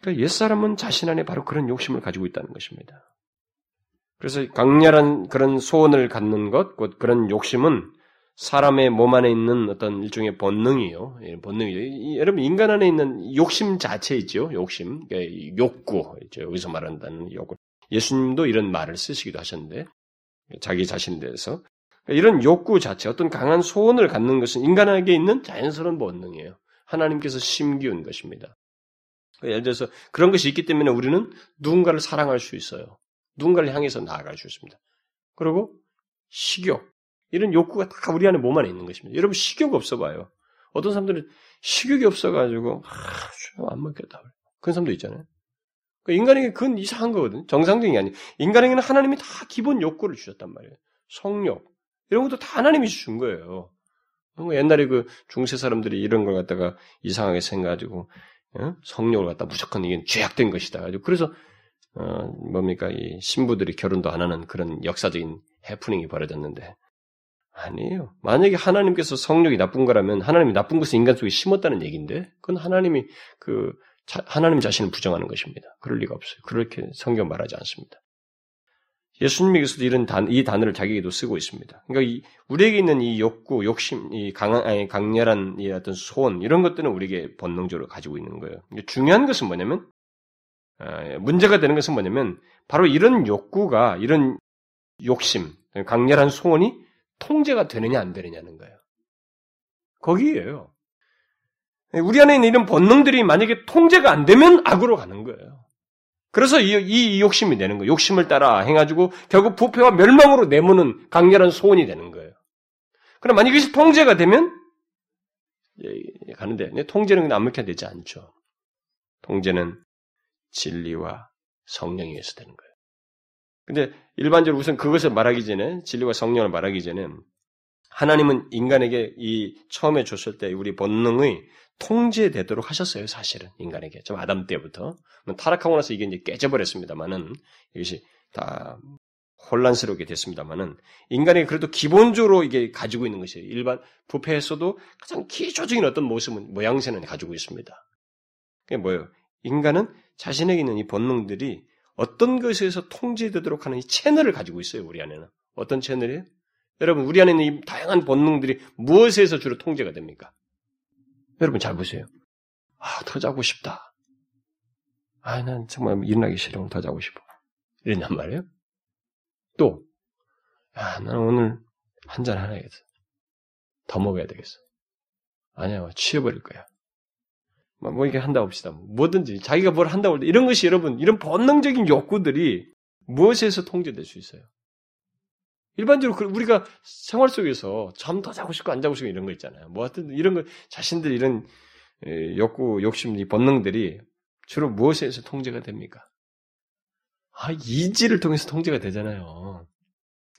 [SPEAKER 1] 그러니까 옛사람은 자신 안에 바로 그런 욕심을 가지고 있다는 것입니다. 그래서 강렬한 그런 소원을 갖는 것, 곧 그런 욕심은 사람의 몸 안에 있는 어떤 일종의 본능이요. 예, 본능이죠. 여러분, 인간 안에 있는 욕심 자체 있죠. 욕심. 그러니까 욕구. 있죠. 여기서 말한다는 욕구. 예수님도 이런 말을 쓰시기도 하셨는데, 자기 자신에 대해서. 이런 욕구 자체, 어떤 강한 소원을 갖는 것은 인간에게 있는 자연스러운 본능이에요. 하나님께서 심기운 것입니다. 예를 들어서 그런 것이 있기 때문에 우리는 누군가를 사랑할 수 있어요. 누군가를 향해서 나아갈 수 있습니다. 그리고 식욕, 이런 욕구가 다 우리 안에 몸 안에 있는 것입니다. 여러분 식욕 없어 봐요. 어떤 사람들은 식욕이 없어가지고 아, 안 먹겠다. 그런 사람도 있잖아요. 그러니까 인간에게 그건 이상한 거거든. 정상적인 게 아니에요. 인간에게는 하나님이 다 기본 욕구를 주셨단 말이에요. 성욕 이런 것도 다 하나님이 준 거예요. 옛날에 그 중세 사람들이 이런 걸 갖다가 이상하게 생각가지고 어? 성욕을 갖다 무조건 이게 죄악된 것이다. 그래서 어, 뭡니까 이 신부들이 결혼도 안 하는 그런 역사적인 해프닝이 벌어졌는데 아니에요. 만약에 하나님께서 성욕이 나쁜 거라면 하나님이 나쁜 것을 인간 속에 심었다는 얘기인데 그건 하나님이 그 자, 하나님 자신을 부정하는 것입니다. 그럴 리가 없어요. 그렇게 성경 말하지 않습니다. 예수님께서도 이런 단, 이 단어를 자기에게도 쓰고 있습니다. 그러니까 이, 우리에게 있는 이 욕구, 욕심, 이 강한, 아니, 강렬한 이 어떤 소원, 이런 것들은 우리에게 본능적으로 가지고 있는 거예요. 중요한 것은 뭐냐면, 아, 문제가 되는 것은 뭐냐면, 바로 이런 욕구가, 이런 욕심, 강렬한 소원이 통제가 되느냐 안 되느냐는 거예요. 거기에요. 우리 안에 있는 이런 본능들이 만약에 통제가 안 되면 악으로 가는 거예요. 그래서 이, 이, 이 욕심이 되는 거예요. 욕심을 따라 행해가지고 결국 부패와 멸망으로 내모는 강렬한 소원이 되는 거예요. 그럼 만약에 이것이 통제가 되면 예, 가는데 통제는 아무렇게 되지 않죠. 통제는 진리와 성령에 의해서 되는 거예요. 근데 일반적으로 우선 그것을 말하기 전에 진리와 성령을 말하기 전에 하나님은 인간에게 이 처음에 줬을 때 우리 본능의 통제되도록 하셨어요, 사실은 인간에게. 좀 아담 때부터 타락하고 나서 이게 이제 깨져버렸습니다만은 이것이 다 혼란스럽게 됐습니다만은 인간이 그래도 기본적으로 이게 가지고 있는 것이 일반 부패에서도 가장 기초적인 어떤 모습은 모양새는 가지고 있습니다. 그게 뭐예요? 인간은 자신에게 있는 이 본능들이 어떤 것에서 통제되도록 하는 이 채널을 가지고 있어요, 우리 안에는. 어떤 채널이에요? 여러분, 우리 안에 있는 이 다양한 본능들이 무엇에서 주로 통제가 됩니까? 여러분 잘 보세요. 아, 더 자고 싶다. 아, 난 정말 일어나기 싫으면 더 자고 싶어. 이랬냔 말이에요. 또, 야, 나는 오늘 한 잔 하나야겠어. 더 먹어야 되겠어. 아니야, 취해버릴 거야. 뭐, 뭐 이렇게 한다 봅시다. 뭐든지 자기가 뭘 한다고 할 때 이런 것이 여러분 이런 본능적인 욕구들이 무엇에서 통제될 수 있어요? 일반적으로 우리가 생활 속에서 잠 더 자고 싶고 안 자고 싶고 이런 거 있잖아요. 뭐 하여튼 이런 거 자신들 이런 욕구, 욕심, 이 본능들이 주로 무엇에서 통제가 됩니까? 아, 이지를 통해서 통제가 되잖아요.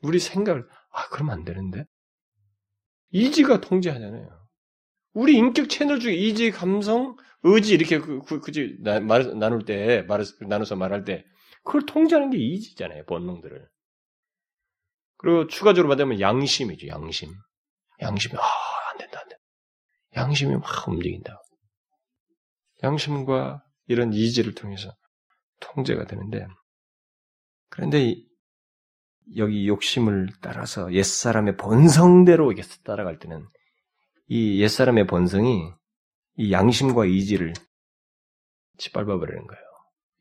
[SPEAKER 1] 우리 생각을, 아, 그러면 안 되는데? 이지가 통제하잖아요. 우리 인격 채널 중에 이지, 감성, 의지 이렇게 그, 그, 그지 말 나눌 때 말, 나눠서 말할 때 그걸 통제하는 게 이지잖아요 본능들을. 그리고 추가적으로 받으면 양심이죠 양심. 양심이 아 안 된다 안 된다. 양심이 막 움직인다. 양심과 이런 이지를 통해서 통제가 되는데 그런데 여기 욕심을 따라서 옛사람의 본성대로 따라갈 때는 이 옛사람의 본성이 이 양심과 이지를 짓밟아버리는 거예요.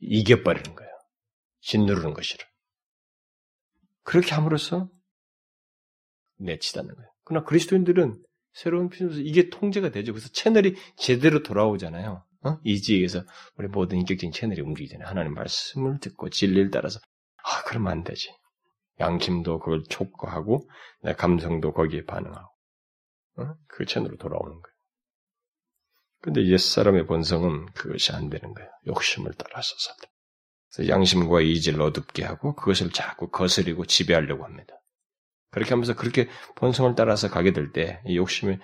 [SPEAKER 1] 이겨버리는 거예요. 짓누르는 것이를. 그렇게 함으로써 내치다는 거예요. 그러나 그리스도인들은 새로운 피조에서 이게 통제가 되죠. 그래서 채널이 제대로 돌아오잖아요. 어? 이지에서 우리 모든 인격적인 채널이 움직이잖아요. 하나님 말씀을 듣고 진리를 따라서 아 그러면 안 되지. 양심도 그걸 촉구하고 내 감성도 거기에 반응하고 어? 그 채널로 돌아오는 거예요. 근데 옛사람의 본성은 그것이 안 되는 거예요. 욕심을 따라서 살다. 양심과 이지를 어둡게 하고 그것을 자꾸 거스리고 지배하려고 합니다. 그렇게 하면서 그렇게 본성을 따라서 가게 될 때, 이 욕심이,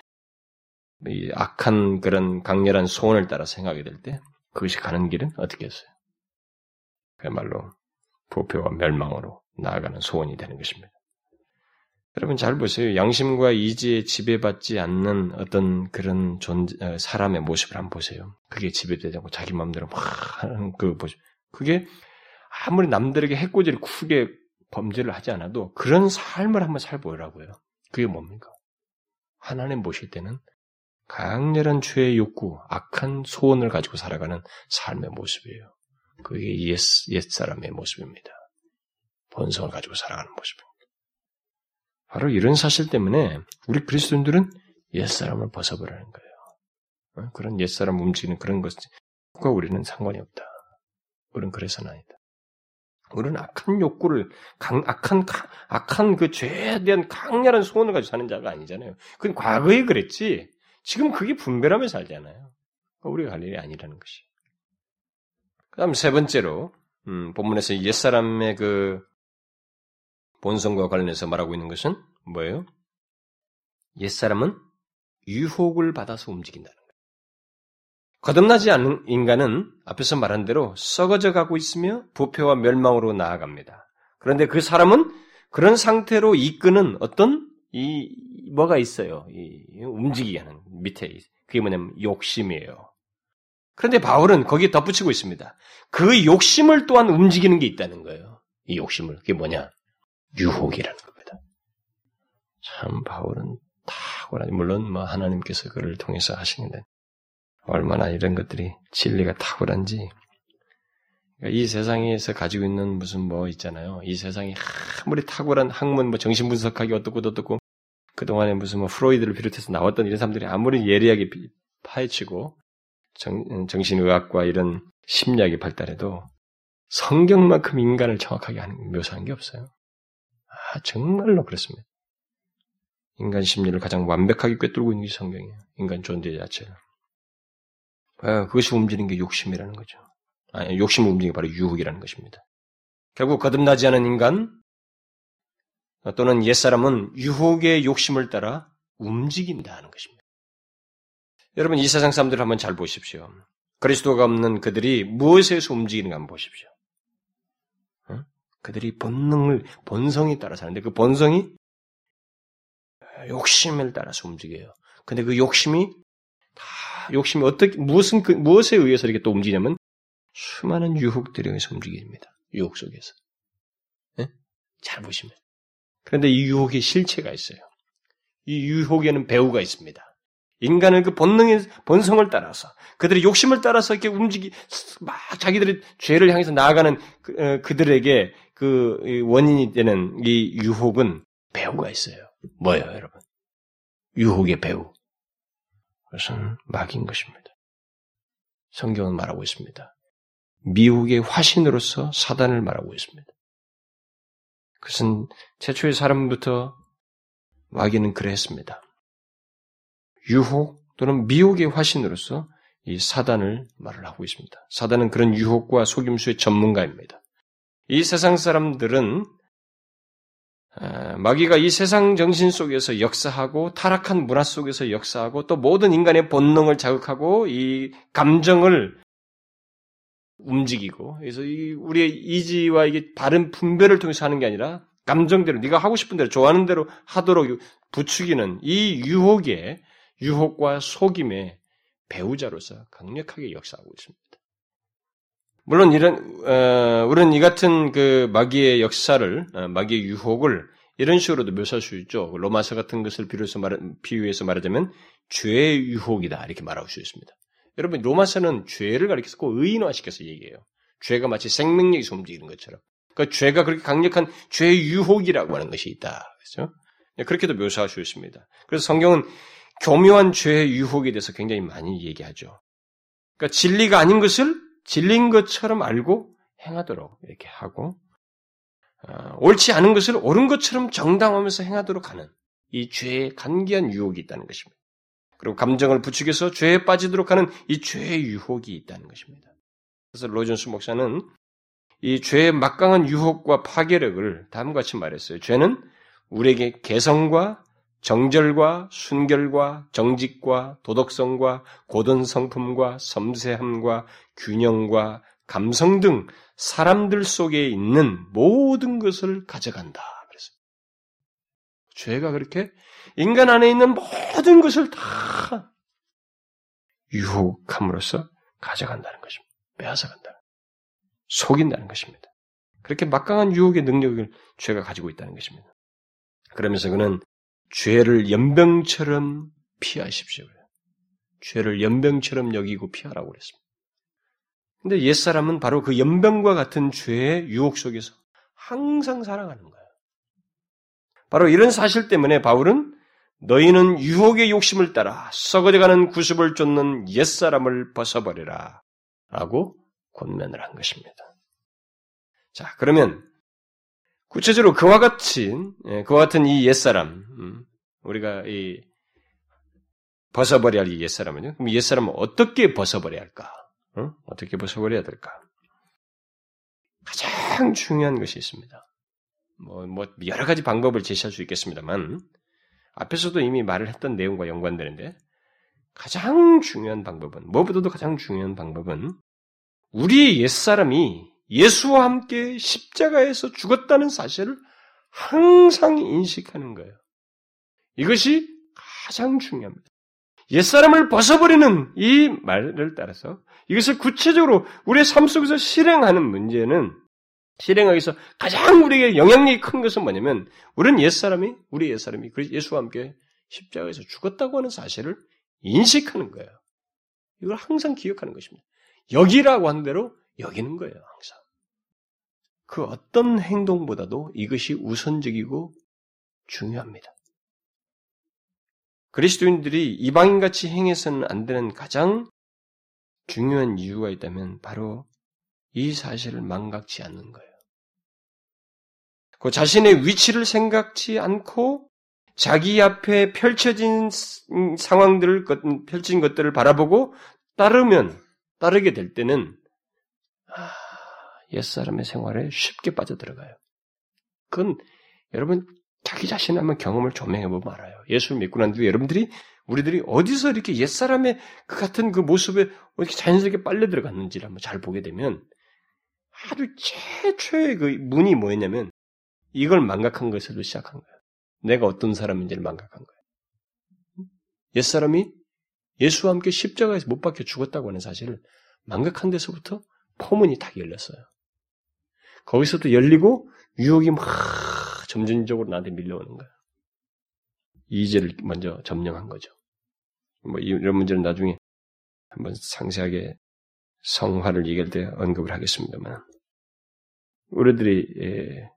[SPEAKER 1] 이 악한 그런 강렬한 소원을 따라 생각하게 될 때, 그것이 가는 길은 어떻게 했어요? 그야말로 부패와 멸망으로 나아가는 소원이 되는 것입니다. 여러분 잘 보세요. 양심과 이지에 지배받지 않는 어떤 그런 존재, 어, 사람의 모습을 한번 보세요. 그게 지배되지 않고 자기 마음대로 막 하는 그 보죠. 그게 아무리 남들에게 해코지를 크게 범죄를 하지 않아도 그런 삶을 한번 살보라고요. 그게 뭡니까? 하나님 보실 때는 강렬한 죄의 욕구, 악한 소원을 가지고 살아가는 삶의 모습이에요. 그게 옛, 옛 사람의 모습입니다. 본성을 가지고 살아가는 모습입니다. 바로 이런 사실 때문에 우리 그리스도인들은 옛 사람을 벗어버리는 거예요. 어? 그런 옛 사람 움직이는 그런 것과 우리는 상관이 없다. 우리는 그래서는 아니다. 우리는 악한 욕구를, 강, 악한, 악한 그 죄에 대한 강렬한 소원을 가지고 사는 자가 아니잖아요. 그건 과거에 그랬지. 지금 그게 분별하며 살잖아요. 우리가 갈 일이 아니라는 것이. 그 다음 세 번째로, 음, 본문에서 옛 사람의 그 본성과 관련해서 말하고 있는 것은 뭐예요? 옛 사람은 유혹을 받아서 움직인다는 거듭나지 않는 인간은 앞에서 말한 대로 썩어져 가고 있으며 부패와 멸망으로 나아갑니다. 그런데 그 사람은 그런 상태로 이끄는 어떤 이 뭐가 있어요. 이 움직이게 하는 밑에 그게 뭐냐면 욕심이에요. 그런데 바울은 거기에 덧붙이고 있습니다. 그 욕심을 또한 움직이는 게 있다는 거예요. 이 욕심을 그게 뭐냐? 유혹이라는 겁니다. 참 바울은 탁월한 물론 뭐 하나님께서 그를 통해서 하시는데 얼마나 이런 것들이 진리가 탁월한지 그러니까 이 세상에서 가지고 있는 무슨 뭐 있잖아요. 이 세상이 아무리 탁월한 학문 뭐 정신 분석하기 어떻고 어떻고 그동안에 무슨 뭐 프로이드를 비롯해서 나왔던 이런 사람들이 아무리 예리하게 파헤치고 정, 정신의학과 이런 심리학이 발달해도 성경만큼 인간을 정확하게 묘사한 게 없어요. 아, 정말로 그렇습니다. 인간 심리를 가장 완벽하게 꿰뚫고 있는 게 성경이에요. 인간 존재 자체를. 아, 그것이 움직이는 게 욕심이라는 거죠. 아니, 욕심을 움직이는 게 바로 유혹이라는 것입니다. 결국 거듭나지 않은 인간 또는 옛사람은 유혹의 욕심을 따라 움직인다는 것입니다. 여러분 이 세상 사람들을 한번 잘 보십시오. 그리스도가 없는 그들이 무엇에서 움직이는가 한번 보십시오. 그들이 본능을 본성이 따라 사는데 그 본성이 욕심을 따라서 움직여요. 근데 그 욕심이 다 욕심이 어떻게 무슨 그, 무엇에 의해서 이렇게 또 움직이냐면 수많은 유혹들에 의해서 움직입니다. 유혹 속에서. 네? 잘 보시면. 그런데 이 유혹의 실체가 있어요. 이 유혹에는 배우가 있습니다. 인간은 그 본능의 본성을 따라서 그들의 욕심을 따라서 이렇게 움직이 막 자기들의 죄를 향해서 나아가는 그, 어, 그들에게 그 원인이 되는 이 유혹은 배우가 있어요. 뭐예요, 여러분? 유혹의 배우. 그것은 막인 것입니다. 성경은 말하고 있습니다. 미혹의 화신으로서 사단을 말하고 있습니다. 그것은 최초의 사람부터 마귀는 그랬습니다. 유혹 또는 미혹의 화신으로서 이 사단을 말을 하고 있습니다. 사단은 그런 유혹과 속임수의 전문가입니다. 이 세상 사람들은 아, 마귀가 이 세상 정신 속에서 역사하고 타락한 문화 속에서 역사하고 또 모든 인간의 본능을 자극하고 이 감정을 움직이고 그래서 이 우리의 이지와 이게 바른 분별을 통해서 하는 게 아니라 감정대로 네가 하고 싶은 대로 좋아하는 대로 하도록 부추기는 이 유혹에 유혹과 속임의 배우자로서 강력하게 역사하고 있습니다. 물론 이런 어, 우리는 이 같은 그 마귀의 역사를 어, 마귀의 유혹을 이런 식으로도 묘사할 수 있죠. 로마서 같은 것을 비로소 말, 비유해서 말하자면 죄의 유혹이다 이렇게 말할 수 있습니다. 여러분 로마서는 죄를 가리켜서 꼭 의인화시켜서 얘기해요. 죄가 마치 생명력이 움직이는 것처럼. 그러니까 죄가 그렇게 강력한 죄의 유혹이라고 하는 것이 있다. 그렇죠? 그렇게도 묘사할 수 있습니다. 그래서 성경은 교묘한 죄의 유혹에 대해서 굉장히 많이 얘기하죠. 그러니까 진리가 아닌 것을 진리인 것처럼 알고 행하도록 이렇게 하고 어, 옳지 않은 것을 옳은 것처럼 정당하면서 행하도록 하는 이 죄의 간기한 유혹이 있다는 것입니다. 그리고 감정을 부추겨서 죄에 빠지도록 하는 이 죄의 유혹이 있다는 것입니다. 그래서 로준스 목사는 이 죄의 막강한 유혹과 파괴력을 다음과 같이 말했어요. 죄는 우리에게 개성과 정절과 순결과 정직과 도덕성과 고든 성품과 섬세함과 균형과 감성 등 사람들 속에 있는 모든 것을 가져간다. 그래서 죄가 그렇게 인간 안에 있는 모든 것을 다 유혹함으로써 가져간다는 것입니다. 빼앗아간다. 속인다는 것입니다. 그렇게 막강한 유혹의 능력을 죄가 가지고 있다는 것입니다. 그러면서 그는 죄를 연병처럼 피하십시오. 죄를 연병처럼 여기고 피하라고 그랬습니다. 근데 옛사람은 바로 그 연병과 같은 죄의 유혹 속에서 항상 살아가는 거예요. 바로 이런 사실 때문에 바울은 너희는 유혹의 욕심을 따라 썩어져가는 구습을 쫓는 옛사람을 벗어버리라. 라고 권면을 한 것입니다. 자, 그러면 구체적으로 그와 같이 예, 그와 같은 이 옛사람 음, 우리가 이 벗어버려야 할 이 옛사람은요. 그럼 옛사람은 어떻게 벗어버려야 할까? 어? 어떻게 벗어버려야 될까? 가장 중요한 것이 있습니다. 뭐, 뭐, 여러 가지 방법을 제시할 수 있겠습니다만, 앞에서도 이미 말을 했던 내용과 연관되는데, 가장 중요한 방법은, 무엇보다도 가장 중요한 방법은, 우리의 옛사람이 예수와 함께 십자가에서 죽었다는 사실을 항상 인식하는 거예요. 이것이 가장 중요합니다. 옛사람을 벗어버리는 이 말을 따라서 이것을 구체적으로 우리의 삶 속에서 실행하는 문제는 실행하기 위해서 가장 우리에게 영향력이 큰 것은 뭐냐면 우리는 옛사람이 우리 옛사람이 예수와 함께 십자가에서 죽었다고 하는 사실을 인식하는 거예요. 이걸 항상 기억하는 것입니다. 여기라고 한 대로 여기는 거예요, 항상. 그 어떤 행동보다도 이것이 우선적이고 중요합니다. 그리스도인들이 이방인같이 행해서는 안 되는 가장 중요한 이유가 있다면 바로 이 사실을 망각치 않는 거예요. 그 자신의 위치를 생각지 않고 자기 앞에 펼쳐진 상황들을 펼친 것들을 바라보고 따르면 따르게 될 때는 아, 옛사람의 생활에 쉽게 빠져들어가요. 그건 여러분 자기 자신 한번 경험을 조명해 보면 알아요. 예수를 믿고 난 뒤에 여러분들이 우리들이 어디서 이렇게 옛사람의 그 같은 그 모습에 어떻게 자연스럽게 빨려 들어갔는지를 한번 잘 보게 되면 아주 최초의 그 문이 뭐였냐면 이걸 망각한 것으로 시작한 거예요. 내가 어떤 사람인지를 망각한 거예요. 옛사람이 예수와 함께 십자가에서 못 박혀 죽었다고 하는 사실을 망각한 데서부터 포문이 딱 열렸어요. 거기서도 열리고 유혹이 막 점진적으로 나한테 밀려오는 거야. 이제를 먼저 점령한 거죠. 뭐 이런 문제는 나중에 한번 상세하게 성화를 얘기할 때 언급을 하겠습니다만 우리들이 예,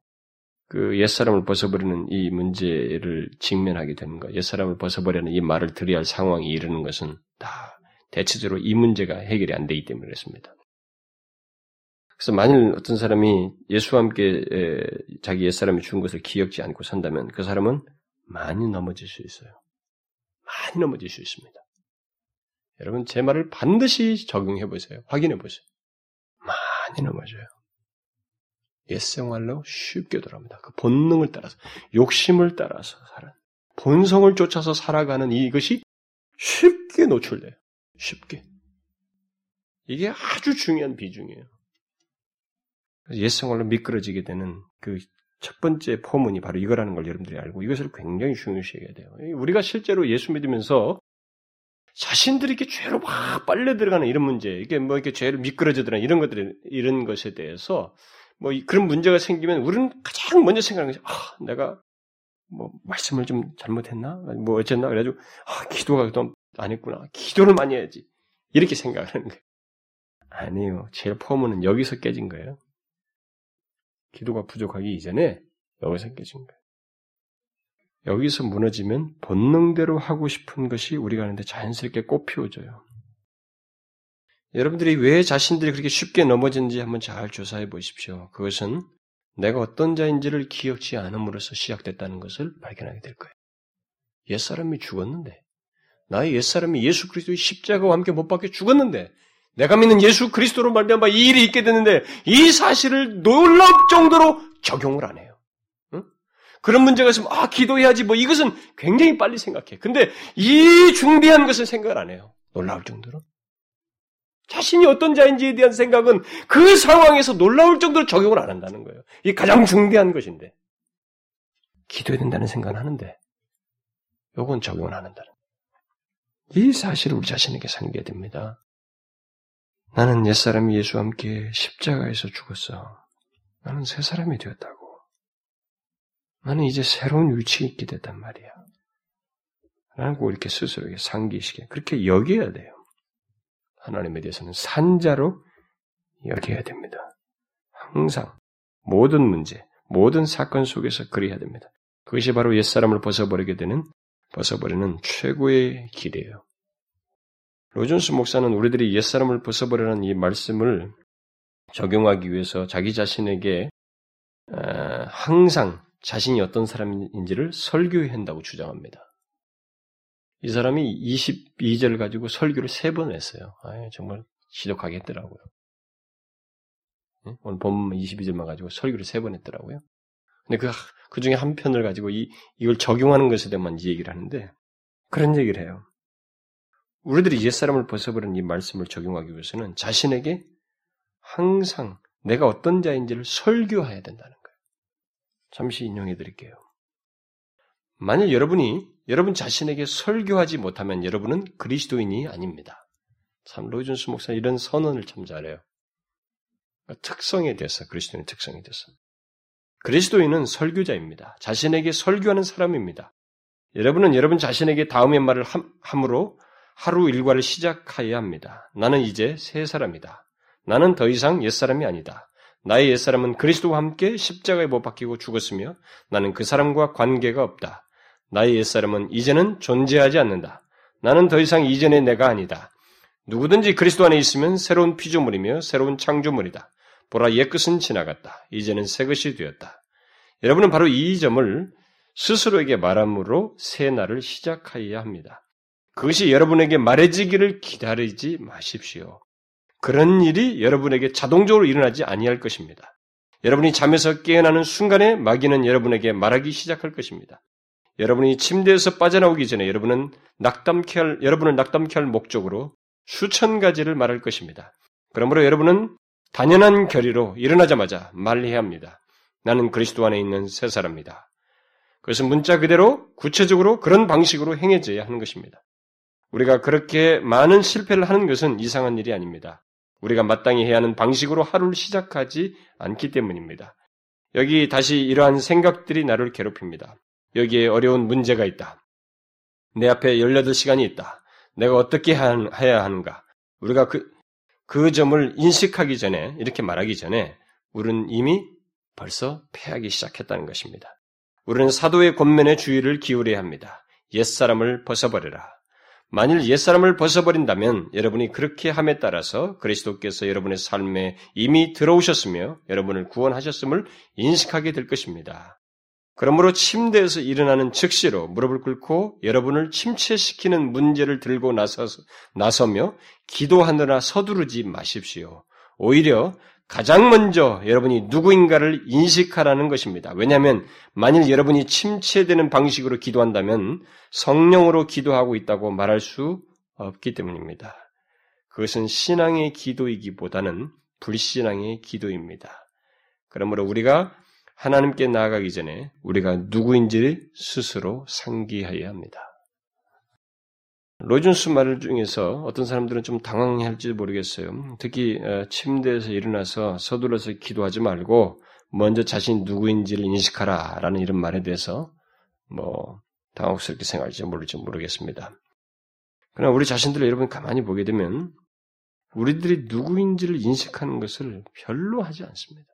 [SPEAKER 1] 그 옛사람을 벗어버리는 이 문제를 직면하게 되는 것, 옛사람을 벗어버리는 이 말을 들어야 할 상황이 이르는 것은 다 대체적으로 이 문제가 해결이 안 되기 때문에 그렇습니다. 그래서 만일 어떤 사람이 예수와 함께 자기 옛사람이 죽은 것을 기억지 않고 산다면 그 사람은 많이 넘어질 수 있어요. 많이 넘어질 수 있습니다. 여러분 제 말을 반드시 적용해 보세요. 확인해 보세요. 많이 넘어져요. 옛생활로 쉽게 돌아옵니다. 그 본능을 따라서 욕심을 따라서 살아 본성을 쫓아서 살아가는 이것이 쉽게 노출돼요. 쉽게. 이게 아주 중요한 비중이에요. 옛생활로 미끄러지게 되는 그 첫 번째 포문이 바로 이거라는 걸 여러분들이 알고 이것을 굉장히 중요시 해야 돼요. 우리가 실제로 예수 믿으면서 자신들이 이렇게 죄로 막 빨려 들어가는 이런 문제, 이게 뭐 이렇게 죄를 미끄러지더라 이런 것들 이런 것에 대해서 뭐 그런 문제가 생기면 우리는 가장 먼저 생각하는 것이 아, 내가 뭐 말씀을 좀 잘못했나? 뭐 어쨌나? 그래가지고 아, 기도가 좀 안 했구나. 기도를 많이 해야지. 이렇게 생각하는 거예요. 아니요. 제일 포문은 여기서 깨진 거예요. 기도가 부족하기 이전에 여기서 깨진 거예요. 여기서 무너지면 본능대로 하고 싶은 것이 우리가 하는데 자연스럽게 꽃피워져요. 여러분들이 왜 자신들이 그렇게 쉽게 넘어진지 한번 잘 조사해 보십시오. 그것은 내가 어떤 자인지를 기억지 않음으로써 시작됐다는 것을 발견하게 될 거예요. 옛사람이 죽었는데, 나의 옛사람이 예수 그리스도의 십자가와 함께 못 박혀 죽었는데, 내가 믿는 예수 그리스도로 말미암아 이 일이 있게 됐는데 이 사실을 놀랍 정도로 적용을 안 해요. 응? 그런 문제가 있으면 아 기도해야지 뭐 이것은 굉장히 빨리 생각해. 근데 이 중대한 것을 생각을 안 해요. 놀라울 정도로. 자신이 어떤 자인지에 대한 생각은 그 상황에서 놀라울 정도로 적용을 안 한다는 거예요. 이 가장 중대한 것인데. 기도해야 된다는 생각은 하는데, 요건 적용을 안 한다는. 이 사실을 우리 자신에게 상기해야 됩니다. 나는 옛사람이 예수와 함께 십자가에서 죽었어. 나는 새 사람이 되었다고. 나는 이제 새로운 위치에 있게 됐단 말이야. 라고 이렇게 스스로에게 상기시켜. 그렇게 여겨야 돼요. 하나님에 대해서는 산자로 여겨야 됩니다. 항상 모든 문제, 모든 사건 속에서 그래야 됩니다. 그것이 바로 옛사람을 벗어버리게 되는 벗어버리는 최고의 길이에요. 로존스 목사는 우리들이 옛사람을 벗어버리는 이 말씀을 적용하기 위해서 자기 자신에게 항상 자신이 어떤 사람인지를 설교해야 한다고 주장합니다. 이 사람이 22절 가지고 설교를 세 번 했어요. 아, 정말 지독하게 했더라고요. 오늘 본 22절만 가지고 설교를 세 번 했더라고요. 근데 그, 그 중에 한 편을 가지고 이, 이걸 적용하는 것에 대해만 얘기를 하는데, 그런 얘기를 해요. 우리들이 옛사람을 벗어버린 이 말씀을 적용하기 위해서는 자신에게 항상 내가 어떤 자인지를 설교해야 된다는 거예요. 잠시 인용해 드릴게요. 만일 여러분이 여러분 자신에게 설교하지 못하면 여러분은 그리스도인이 아닙니다. 참 로이준스 목사 이런 선언을 참 잘해요. 특성에 대해서 그리스도인 특성에 대해서 그리스도인은 설교자입니다. 자신에게 설교하는 사람입니다. 여러분은 여러분 자신에게 다음의 말을 함 으로 하루 일과를 시작해야 합니다. 나는 이제 새 사람이다. 나는 더 이상 옛사람이 아니다. 나의 옛사람은 그리스도와 함께 십자가에 못 박히고 죽었으며 나는 그 사람과 관계가 없다. 나의 옛사람은 이제는 존재하지 않는다. 나는 더 이상 이전의 내가 아니다. 누구든지 그리스도 안에 있으면 새로운 피조물이며 새로운 창조물이다. 보라 옛것은 지나갔다. 이제는 새것이 되었다. 여러분은 바로 이 점을 스스로에게 말함으로 새 날을 시작하여야 합니다. 그것이 여러분에게 말해지기를 기다리지 마십시오. 그런 일이 여러분에게 자동적으로 일어나지 아니할 것입니다. 여러분이 잠에서 깨어나는 순간에 마귀는 여러분에게 말하기 시작할 것입니다. 여러분이 침대에서 빠져나오기 전에 여러분은 낙담케 할, 여러분을 낙담케 할 목적으로 수천 가지를 말할 것입니다. 그러므로 여러분은 단연한 결의로 일어나자마자 말해야 합니다. 나는 그리스도 안에 있는 새 사람이다. 그것은 문자 그대로 구체적으로 그런 방식으로 행해져야 하는 것입니다. 우리가 그렇게 많은 실패를 하는 것은 이상한 일이 아닙니다. 우리가 마땅히 해야 하는 방식으로 하루를 시작하지 않기 때문입니다. 여기 다시 이러한 생각들이 나를 괴롭힙니다. 여기에 어려운 문제가 있다. 내 앞에 18시간이 있다. 내가 어떻게 해야 하는가? 우리가 그, 그 점을 인식하기 전에, 이렇게 말하기 전에, 우리는 이미 벌써 패하기 시작했다는 것입니다. 우리는 사도의 권면에 주의를 기울여야 합니다. 옛사람을 벗어버려라. 만일 옛사람을 벗어버린다면 여러분이 그렇게 함에 따라서 그리스도께서 여러분의 삶에 이미 들어오셨으며 여러분을 구원하셨음을 인식하게 될 것입니다. 그러므로 침대에서 일어나는 즉시로 무릎을 꿇고 여러분을 침체시키는 문제를 들고 나서, 나서며 기도하느라 서두르지 마십시오. 오히려 가장 먼저 여러분이 누구인가를 인식하라는 것입니다. 왜냐하면 만일 여러분이 침체되는 방식으로 기도한다면 성령으로 기도하고 있다고 말할 수 없기 때문입니다. 그것은 신앙의 기도이기보다는 불신앙의 기도입니다. 그러므로 우리가 하나님께 나아가기 전에 우리가 누구인지 스스로 상기해야 합니다. 로준스 말 중에서 어떤 사람들은 좀 당황할지 모르겠어요. 특히 어, 침대에서 일어나서 서둘러서 기도하지 말고 먼저 자신이 누구인지를 인식하라라는 이런 말에 대해서 뭐 당혹스럽게 생각할지 모르지 모르겠습니다. 그러나 우리 자신들을 여러분 가만히 보게 되면 우리들이 누구인지를 인식하는 것을 별로 하지 않습니다.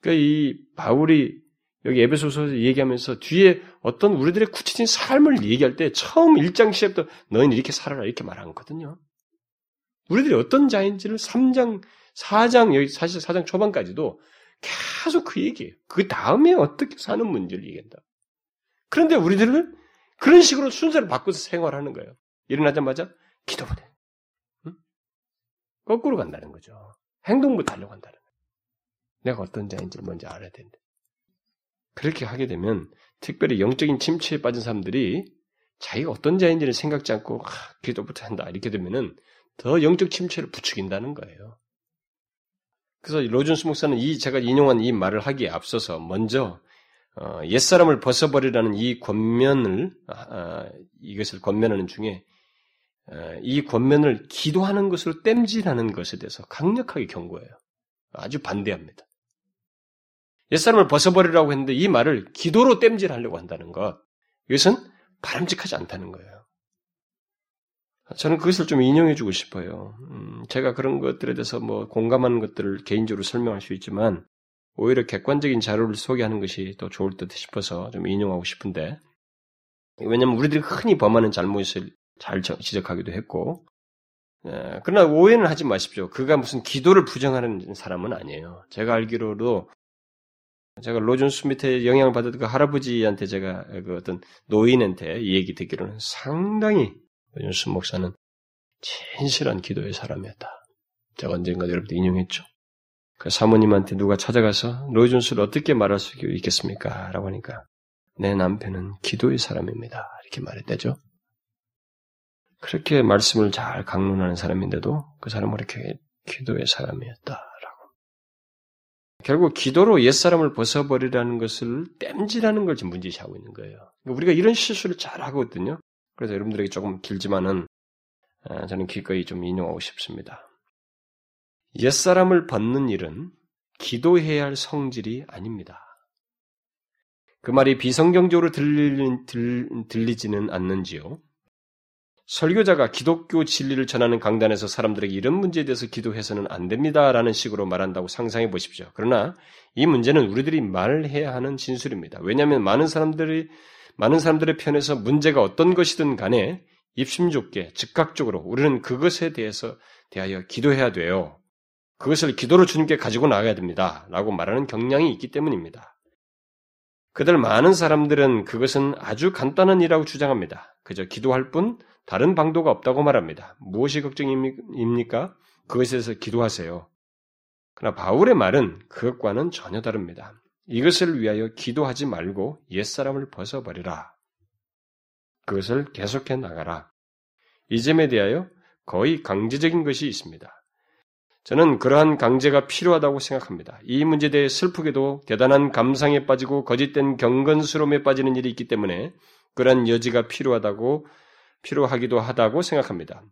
[SPEAKER 1] 그러니까 이 바울이 여기 에베소서에서 얘기하면서 뒤에 어떤 우리들의 구체적인 삶을 얘기할 때 처음 1장 시작부터 너희는 이렇게 살아라 이렇게 말하거든요. 우리들이 어떤 자인지를 3장, 4장, 여기 사실 4장 초반까지도 계속 그 얘기예요. 그 다음에 어떻게 사는 문제를 얘기한다. 그런데 우리들은 그런 식으로 순서를 바꿔서 생활하는 거예요. 일어나자마자 기도만 해. 응? 거꾸로 간다는 거죠. 행동부터 하려고 한다는 거예요. 내가 어떤 자인지 먼저 알아야 된다. 그렇게 하게 되면 특별히 영적인 침체에 빠진 사람들이 자기가 어떤 자인지를 생각지 않고 아, 기도부터 한다 이렇게 되면은 더 영적 침체를 부추긴다는 거예요. 그래서 로준스 목사는 이 제가 인용한 이 말을 하기에 앞서서 먼저 어, 옛 사람을 벗어버리라는 이 권면을 아, 이것을 권면하는 중에 어, 이 권면을 기도하는 것으로 땜질하는 것에 대해서 강력하게 경고해요. 아주 반대합니다. 옛사람을 벗어버리라고 했는데 이 말을 기도로 땜질하려고 한다는 것 이것은 바람직하지 않다는 거예요. 저는 그것을 좀 인용해주고 싶어요. 음, 제가 그런 것들에 대해서 뭐 공감하는 것들을 개인적으로 설명할 수 있지만 오히려 객관적인 자료를 소개하는 것이 더 좋을 듯 싶어서 좀 인용하고 싶은데 왜냐하면 우리들이 흔히 범하는 잘못을 잘 지적하기도 했고 예, 그러나 오해는 하지 마십시오. 그가 무슨 기도를 부정하는 사람은 아니에요. 제가 알기로도 제가 로준 스미트의 영향을 받았던 그 할아버지한테 제가 그 어떤 노인한테 이 얘기 듣기로는 상당히 윤수 목사는 진실한 기도의 사람이었다. 제가 언젠가 여러분들 인용했죠. 그 사모님한테 누가 찾아가서 로이존스를 어떻게 말할 수 있겠습니까? 라고 하니까 내 남편은 기도의 사람입니다. 이렇게 말했대죠. 그렇게 말씀을 잘 강론하는 사람인데도 그 사람은 그렇게 기도의 사람이었다라고. 결국 기도로 옛사람을 벗어버리라는 것을 땜질하는 걸 지금 문제시하고 있는 거예요. 우리가 이런 실수를 잘 하거든요. 그래서 여러분들에게 조금 길지만은 아, 저는 기꺼이 좀 인용하고 싶습니다. 옛사람을 벗는 일은 기도해야 할 성질이 아닙니다. 그 말이 비성경적으로 들리, 들, 들리지는 않는지요. 설교자가 기독교 진리를 전하는 강단에서 사람들에게 이런 문제에 대해서 기도해서는 안 됩니다라는 식으로 말한다고 상상해 보십시오. 그러나 이 문제는 우리들이 말해야 하는 진술입니다. 왜냐하면 많은 사람들이 많은 사람들의 편에서 문제가 어떤 것이든 간에 입심좋게 즉각적으로 우리는 그것에 대해서 대하여 기도해야 돼요. 그것을 기도로 주님께 가지고 나가야 됩니다. 라고 말하는 경향이 있기 때문입니다. 그들 많은 사람들은 그것은 아주 간단한 일이라고 주장합니다. 그저 기도할 뿐 다른 방도가 없다고 말합니다. 무엇이 걱정입니까? 그것에 대해서 기도하세요. 그러나 바울의 말은 그것과는 전혀 다릅니다. 이것을 위하여 기도하지 말고 옛사람을 벗어버리라. 그것을 계속해 나가라. 이 점에 대하여 거의 강제적인 것이 있습니다. 저는 그러한 강제가 필요하다고 생각합니다. 이 문제에 대해 슬프게도 대단한 감상에 빠지고 거짓된 경건스러움에 빠지는 일이 있기 때문에 그러한 여지가 필요하다고 필요하기도 하다고 생각합니다.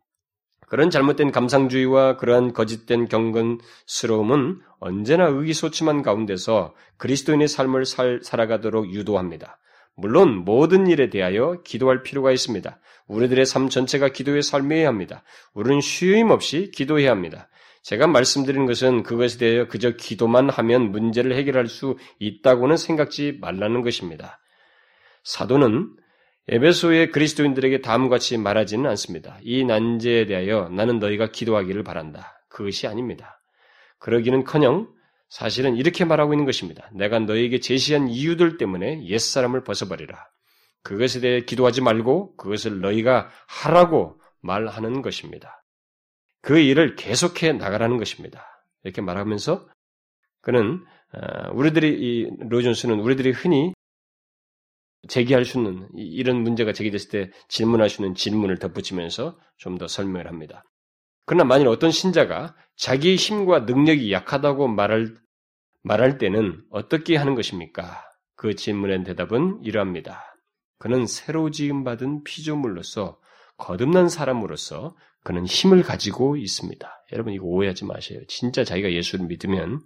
[SPEAKER 1] 그런 잘못된 감상주의와 그러한 거짓된 경건스러움은 언제나 의기소침한 가운데서 그리스도인의 삶을 살, 살아가도록 유도합니다. 물론 모든 일에 대하여 기도할 필요가 있습니다. 우리들의 삶 전체가 기도의 삶이어야 합니다. 우리는 쉼 없이 기도해야 합니다. 제가 말씀드리는 것은 그것에 대하여 그저 기도만 하면 문제를 해결할 수 있다고는 생각지 말라는 것입니다. 사도는 에베소의 그리스도인들에게 다음같이 말하지는 않습니다. 이 난제에 대하여 나는 너희가 기도하기를 바란다. 그것이 아닙니다. 그러기는커녕 사실은 이렇게 말하고 있는 것입니다. 내가 너희에게 제시한 이유들 때문에 옛사람을 벗어버리라. 그것에 대해 기도하지 말고 그것을 너희가 하라고 말하는 것입니다. 그 일을 계속해 나가라는 것입니다. 이렇게 말하면서 그는 어, 우리들이 이 로존스는 우리들이 흔히 제기할 수 있는 이런 문제가 제기됐을 때 질문할 수 있는 질문을 덧붙이면서 좀 더 설명을 합니다. 그러나 만일 어떤 신자가 자기의 힘과 능력이 약하다고 말할, 말할 때는 어떻게 하는 것입니까? 그 질문의 대답은 이러합니다. 그는 새로 지음 받은 피조물로서 거듭난 사람으로서 그는 힘을 가지고 있습니다. 여러분 이거 오해하지 마세요. 진짜 자기가 예수를 믿으면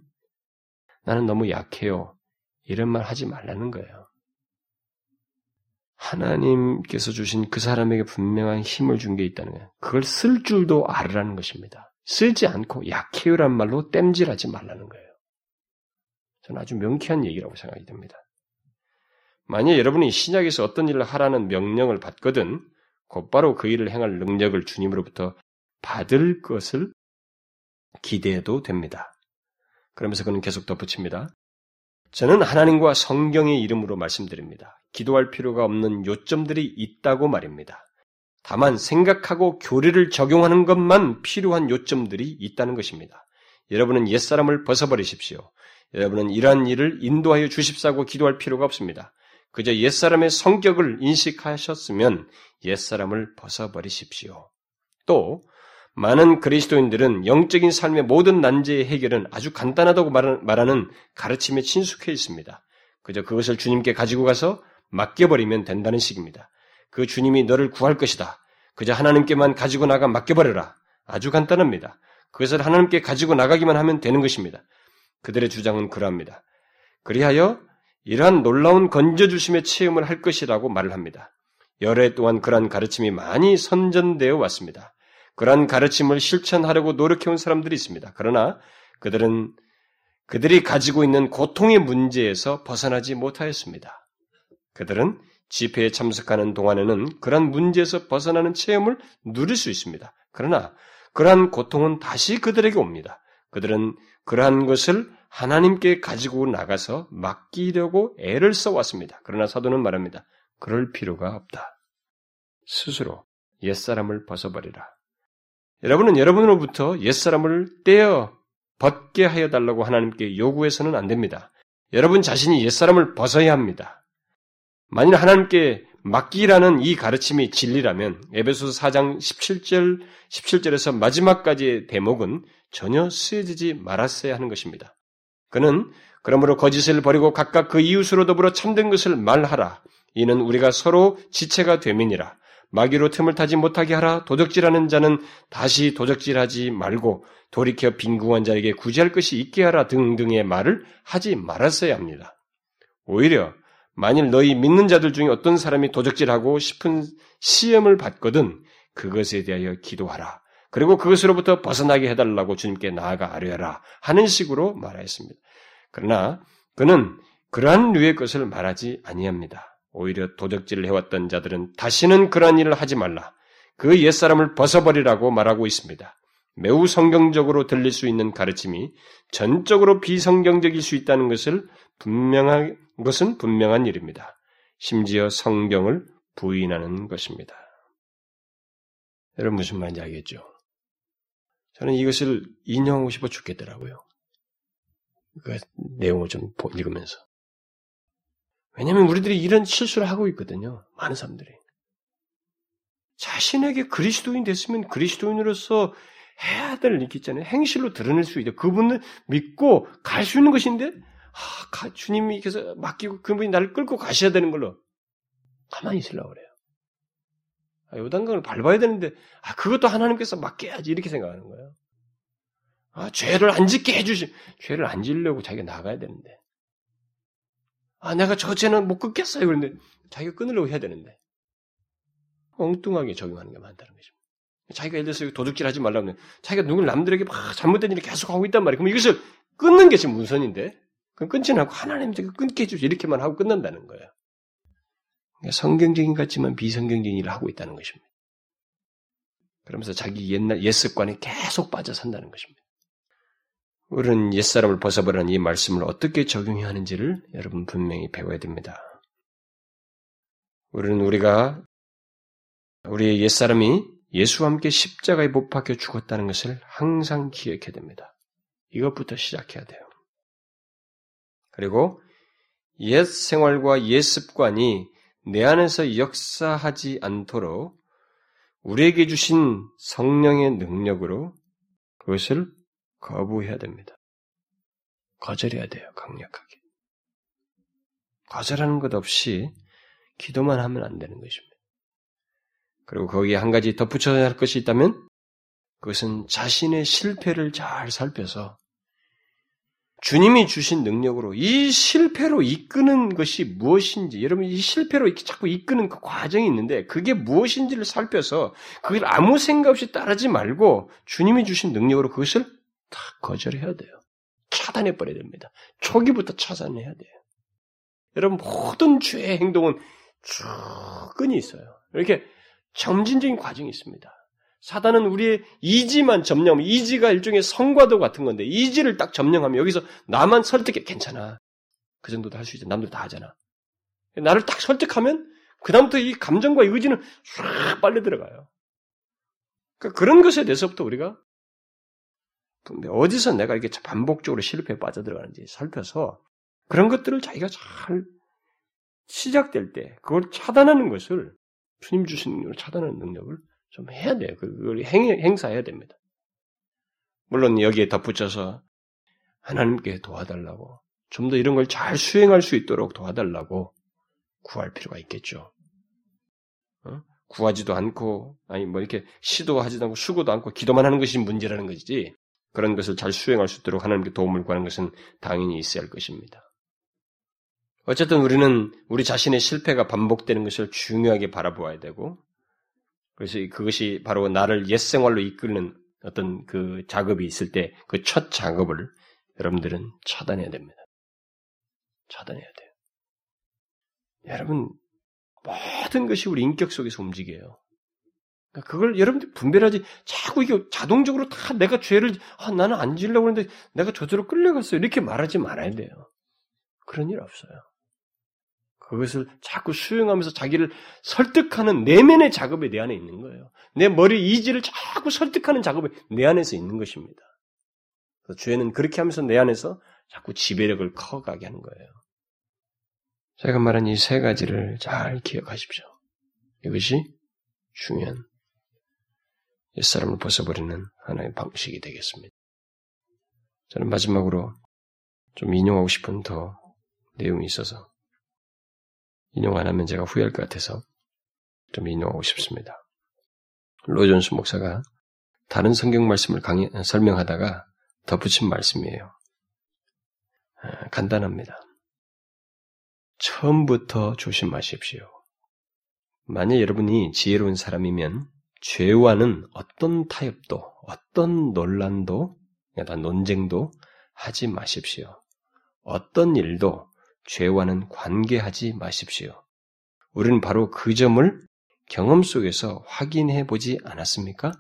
[SPEAKER 1] 나는 너무 약해요. 이런 말 하지 말라는 거예요. 하나님께서 주신 그 사람에게 분명한 힘을 준 게 있다는 거예요. 그걸 쓸 줄도 알으라는 것입니다. 쓰지 않고 약해요란 말로 땜질하지 말라는 거예요. 저는 아주 명쾌한 얘기라고 생각이 됩니다. 만약 여러분이 신약에서 어떤 일을 하라는 명령을 받거든 곧바로 그 일을 행할 능력을 주님으로부터 받을 것을 기대해도 됩니다. 그러면서 그는 계속 덧붙입니다. 저는 하나님과 성경의 이름으로 말씀드립니다. 기도할 필요가 없는 요점들이 있다고 말입니다. 다만 생각하고 교리를 적용하는 것만 필요한 요점들이 있다는 것입니다. 여러분은 옛사람을 벗어버리십시오. 여러분은 이러한 일을 인도하여 주십사고 기도할 필요가 없습니다. 그저 옛사람의 성격을 인식하셨으면 옛사람을 벗어버리십시오. 또 많은 그리스도인들은 영적인 삶의 모든 난제의 해결은 아주 간단하다고 말하는 가르침에 친숙해 있습니다. 그저 그것을 주님께 가지고 가서 맡겨버리면 된다는 식입니다. 그 주님이 너를 구할 것이다. 그저 하나님께만 가지고 나가 맡겨버려라. 아주 간단합니다. 그것을 하나님께 가지고 나가기만 하면 되는 것입니다. 그들의 주장은 그러합니다. 그리하여 이러한 놀라운 건져주심의 체험을 할 것이라고 말을 합니다. 해 동안 그러한 가르침이 많이 선전되어 왔습니다. 그러한 가르침을 실천하려고 노력해온 사람들이 있습니다. 그러나 그들은 그들이 가지고 있는 고통의 문제에서 벗어나지 못하였습니다. 그들은 집회에 참석하는 동안에는 그러한 문제에서 벗어나는 체험을 누릴 수 있습니다. 그러나 그러한 고통은 다시 그들에게 옵니다. 그들은 그러한 것을 하나님께 가지고 나가서 맡기려고 애를 써왔습니다. 그러나 사도는 말합니다. 그럴 필요가 없다. 스스로 옛사람을 벗어버리라. 여러분은 여러분으로부터 옛사람을 떼어 벗게 하여 달라고 하나님께 요구해서는 안 됩니다. 여러분 자신이 옛사람을 벗어야 합니다. 만일 하나님께 맡기라는 이 가르침이 진리라면 에베소서 4장 17절 17절에서 마지막까지의 대목은 전혀 쓰여지지 말았어야 하는 것입니다. 그는 그러므로 거짓을 버리고 각각 그 이웃으로 더불어 참된 것을 말하라. 이는 우리가 서로 지체가 되민이라. 마귀로 틈을 타지 못하게 하라. 도적질하는 자는 다시 도적질하지 말고 돌이켜 빈궁한 자에게 구제할 것이 있게 하라 등등의 말을 하지 말았어야 합니다. 오히려 만일 너희 믿는 자들 중에 어떤 사람이 도적질하고 싶은 시험을 받거든 그것에 대하여 기도하라. 그리고 그것으로부터 벗어나게 해달라고 주님께 나아가 아뢰라 하는 식으로 말하였습니다. 그러나 그는 그러한 류의 것을 말하지 아니합니다. 오히려 도적질을 해왔던 자들은 다시는 그러한 일을 하지 말라. 그 옛사람을 벗어버리라고 말하고 있습니다. 매우 성경적으로 들릴 수 있는 가르침이 전적으로 비성경적일 수 있다는 것을 분명한 것은 분명한 일입니다. 심지어 성경을 부인하는 것입니다. 여러분 무슨 말인지 알겠죠? 저는 이것을 인용하고 싶어 죽겠더라고요. 그 내용을 좀 읽으면서. 왜냐하면 우리들이 이런 실수를 하고 있거든요. 많은 사람들이. 자신에게 그리스도인 됐으면 그리스도인으로서 해야 될 일이 있잖아요. 행실로 드러낼 수 있다. 그분을 믿고 갈 수 있는 것인데, 아, 주님이 께서 맡기고 그분이 나를 끌고 가셔야 되는 걸로 가만히 있으려고 그래요. 아, 요단강을 밟아야 되는데, 아, 그것도 하나님께서 맡겨야지. 이렇게 생각하는 거예요. 아, 죄를 안 짓게 해주시, 죄를 안 지려고 자기가 나가야 되는데. 아, 내가 저 죄는 못 끊겠어요. 그런데 자기가 끊으려고 해야 되는데. 엉뚱하게 적용하는 게 많다는 것입니다. 자기가 예를 들어서 도둑질 하지 말라고 하면 자기가 누굴 남들에게 막 잘못된 일을 계속 하고 있단 말이에요. 그럼 이것을 끊는 게 지금 우선인데, 그럼 끊지는 않고 하나님 제가 끊게 해주지 이렇게만 하고 끝난다는 거예요. 그러니까 성경적인 것 같지만 비성경적인 일을 하고 있다는 것입니다. 그러면서 자기 옛날 옛 습관에 계속 빠져 산다는 것입니다. 우리는 옛사람을 벗어버리는 이 말씀을 어떻게 적용해야 하는지를 여러분 분명히 배워야 됩니다. 우리는 우리가 우리의 옛사람이 예수와 함께 십자가에 못 박혀 죽었다는 것을 항상 기억해야 됩니다. 이것부터 시작해야 돼요. 그리고 옛 생활과 옛 습관이 내 안에서 역사하지 않도록 우리에게 주신 성령의 능력으로 그것을 거부해야 됩니다. 거절해야 돼요, 강력하게. 거절하는 것 없이 기도만 하면 안 되는 것입니다. 그리고 거기에 한 가지 덧붙여야 할 것이 있다면 그것은 자신의 실패를 잘 살펴서 주님이 주신 능력으로 이 실패로 이끄는 것이 무엇인지, 여러분 이 실패로 이렇게 자꾸 이끄는 그 과정이 있는데 그게 무엇인지를 살펴서 그걸 아무 생각 없이 따르지 말고 주님이 주신 능력으로 그것을 다 거절해야 돼요. 차단해 버려야 됩니다. 초기부터 차단해야 돼요. 여러분 모든 죄의 행동은 쭉 끈이 있어요. 이렇게 점진적인 과정이 있습니다. 사단은 우리의 이지만 점령, 이지가 일종의 성과도 같은 건데, 이지를 딱 점령하면 여기서 나만 설득해, 괜찮아. 그 정도도 할 수 있어. 남들 다 하잖아. 나를 딱 설득하면 그다음부터 이 감정과 의지는 쫙 빨려 들어가요. 그러니까 그런 것에 대해서부터 우리가 어디서 내가 이렇게 반복적으로 실패에 빠져들어가는지 살펴서 그런 것들을 자기가 잘 시작될 때 그걸 차단하는 것을 주님 주신 능력을 차단하는 능력을 좀 해야 돼요. 그걸 행, 행사해야 됩니다. 물론 여기에 덧붙여서 하나님께 도와달라고 좀 더 이런 걸 잘 수행할 수 있도록 도와달라고 구할 필요가 있겠죠. 어? 구하지도 않고 아니 뭐 이렇게 시도하지도 않고 수고도 않고 기도만 하는 것이 문제라는 것이지 그런 것을 잘 수행할 수 있도록 하나님께 도움을 구하는 것은 당연히 있어야 할 것입니다. 어쨌든 우리는 우리 자신의 실패가 반복되는 것을 중요하게 바라보아야 되고, 그래서 그것이 바로 나를 옛 생활로 이끄는 어떤 그 작업이 있을 때 그 첫 작업을 여러분들은 차단해야 됩니다. 차단해야 돼요. 여러분, 모든 것이 우리 인격 속에서 움직여요. 그러니까 그걸 여러분들 분별하지 자꾸 이게 자동적으로 다 내가 죄를 아, 나는 안 지려고 하는데 내가 저절로 끌려갔어요. 이렇게 말하지 말아야 돼요. 그런 일 없어요. 그것을 자꾸 수용하면서 자기를 설득하는 내면의 작업이 내 안에 있는 거예요. 내 머리 이지를 자꾸 설득하는 작업이 내 안에서 있는 것입니다. 죄는 그렇게 하면서 내 안에서 자꾸 지배력을 커가게 하는 거예요. 제가 말한 이 세 가지를 잘 기억하십시오. 이것이 중요한 옛사람을 벗어버리는 하나의 방식이 되겠습니다. 저는 마지막으로 좀 인용하고 싶은 더 내용이 있어서 인용 안 하면 제가 후회할 것 같아서 좀 인용하고 싶습니다. 로존스 목사가 다른 성경 말씀을 강의, 설명하다가 덧붙인 말씀이에요. 아, 간단합니다. 처음부터 조심하십시오. 만약 여러분이 지혜로운 사람이면 죄와는 어떤 타협도, 어떤 논란도, 그러니까 논쟁도 하지 마십시오. 어떤 일도 죄와는 관계하지 마십시오. 우리는 바로 그 점을 경험 속에서 확인해 보지 않았습니까?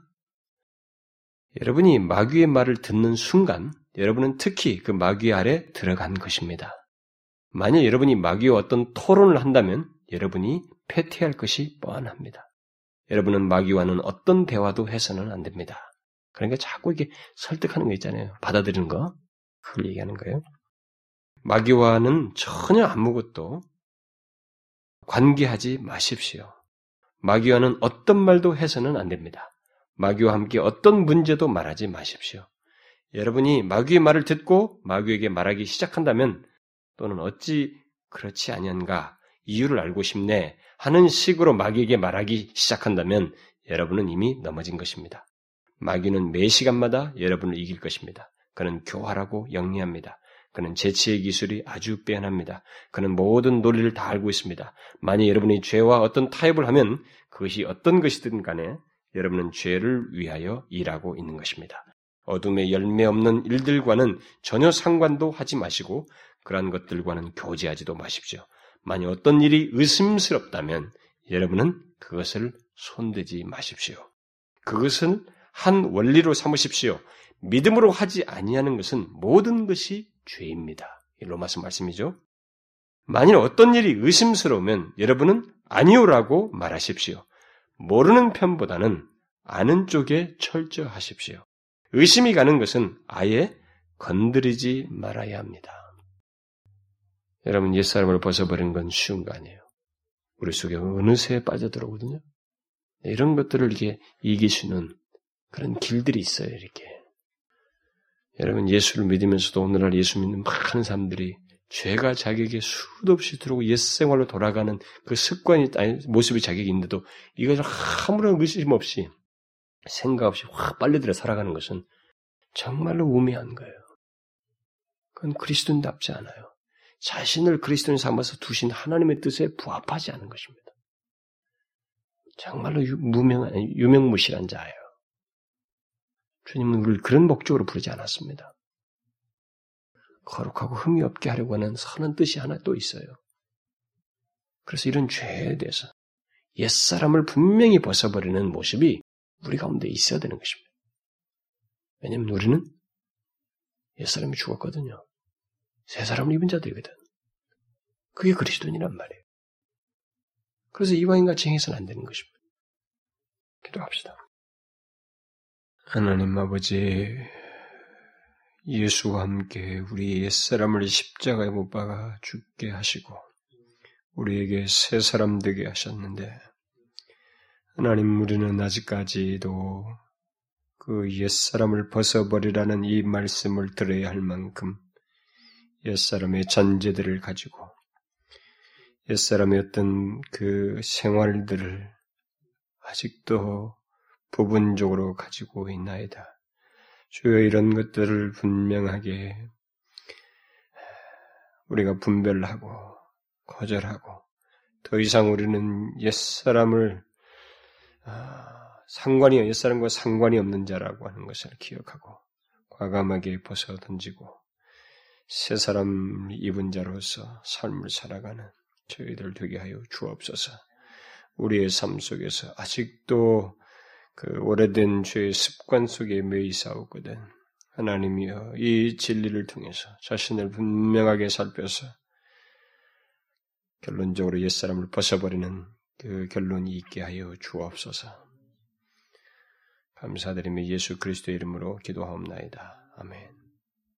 [SPEAKER 1] 여러분이 마귀의 말을 듣는 순간, 여러분은 특히 그 마귀 아래 들어간 것입니다. 만약 여러분이 마귀와 어떤 토론을 한다면 여러분이 패퇴할 것이 뻔합니다. 여러분은 마귀와는 어떤 대화도 해서는 안 됩니다. 그러니까 자꾸 이게 설득하는 거 있잖아요. 받아들이는 거. 그걸 얘기하는 거예요. 마귀와는 전혀 아무것도 관계하지 마십시오. 마귀와는 어떤 말도 해서는 안 됩니다. 마귀와 함께 어떤 문제도 말하지 마십시오. 여러분이 마귀의 말을 듣고 마귀에게 말하기 시작한다면 또는 어찌 그렇지 아니한가 이유를 알고 싶네 하는 식으로 마귀에게 말하기 시작한다면 여러분은 이미 넘어진 것입니다. 마귀는 매 시간마다 여러분을 이길 것입니다. 그는 교활하고 영리합니다. 그는 재치의 기술이 아주 빼어납니다. 그는 모든 논리를 다 알고 있습니다. 만약 여러분이 죄와 어떤 타협을 하면 그것이 어떤 것이든 간에 여러분은 죄를 위하여 일하고 있는 것입니다. 어둠의 열매 없는 일들과는 전혀 상관도 하지 마시고 그러한 것들과는 교제하지도 마십시오. 만약 어떤 일이 의심스럽다면 여러분은 그것을 손대지 마십시오. 그것은 한 원리로 삼으십시오. 믿음으로 하지 아니하는 것은 모든 것이 죄입니다. 로마서 말씀이죠. 만일 어떤 일이 의심스러우면 여러분은 아니오라고 말하십시오. 모르는 편보다는 아는 쪽에 철저하십시오. 의심이 가는 것은 아예 건드리지 말아야 합니다. 여러분, 옛사람을 벗어버리는 건 쉬운 거 아니에요. 우리 속에 어느새 빠져들어오거든요. 이런 것들을 이렇게 이기시는 그런 길들이 있어요, 이렇게. 여러분 예수를 믿으면서도 오늘날 예수 믿는 많은 사람들이 죄가 자기에게 수도 없이 들어오고 옛 생활로 돌아가는 그 습관이 아니 모습이 자기에게 있는데도 이것을 아무런 의심 없이 생각 없이 확 빨리들어 살아가는 것은 정말로 우매한 거예요. 그건 그리스도인답지 않아요. 자신을 그리스도인 삼아서 두신 하나님의 뜻에 부합하지 않은 것입니다. 정말로 유, 무명한 유명무실한 자예요. 주님은 우리를 그런 목적으로 부르지 않았습니다. 거룩하고 흠이 없게 하려고 하는 선한 뜻이 하나 또 있어요. 그래서 이런 죄에 대해서 옛사람을 분명히 벗어버리는 모습이 우리 가운데 있어야 되는 것입니다. 왜냐하면 우리는 옛사람이 죽었거든요. 새 사람을 입은 자들이거든. 그게 그리스도인이란 말이에요. 그래서 이방인같이 행해서는 안 되는 것입니다. 기도합시다. 하나님 아버지, 예수와 함께 우리 옛사람을 십자가에 못 박아 죽게 하시고, 우리에게 새 사람 되게 하셨는데, 하나님 우리는 아직까지도 그 옛사람을 벗어버리라는 이 말씀을 들어야 할 만큼 옛사람의 잔재들을 가지고 옛사람의 어떤 그 생활들을 아직도 부분적으로 가지고 있나이다. 주여 이런 것들을 분명하게 우리가 분별하고 거절하고 더 이상 우리는 옛사람을 아, 상관이 옛사람과 상관이 없는 자라고 하는 것을 기억하고 과감하게 벗어 던지고 새 사람 입은 자로서 삶을 살아가는 저희들 되게 하여 주옵소서. 우리의 삶 속에서 아직도 그 오래된 죄의 습관 속에 매이 싸우거든. 하나님이여 이 진리를 통해서 자신을 분명하게 살펴서 결론적으로 옛사람을 벗어버리는 그 결론이 있게 하여 주옵소서. 감사드리며 예수 그리스도의 이름으로 기도하옵나이다. 아멘.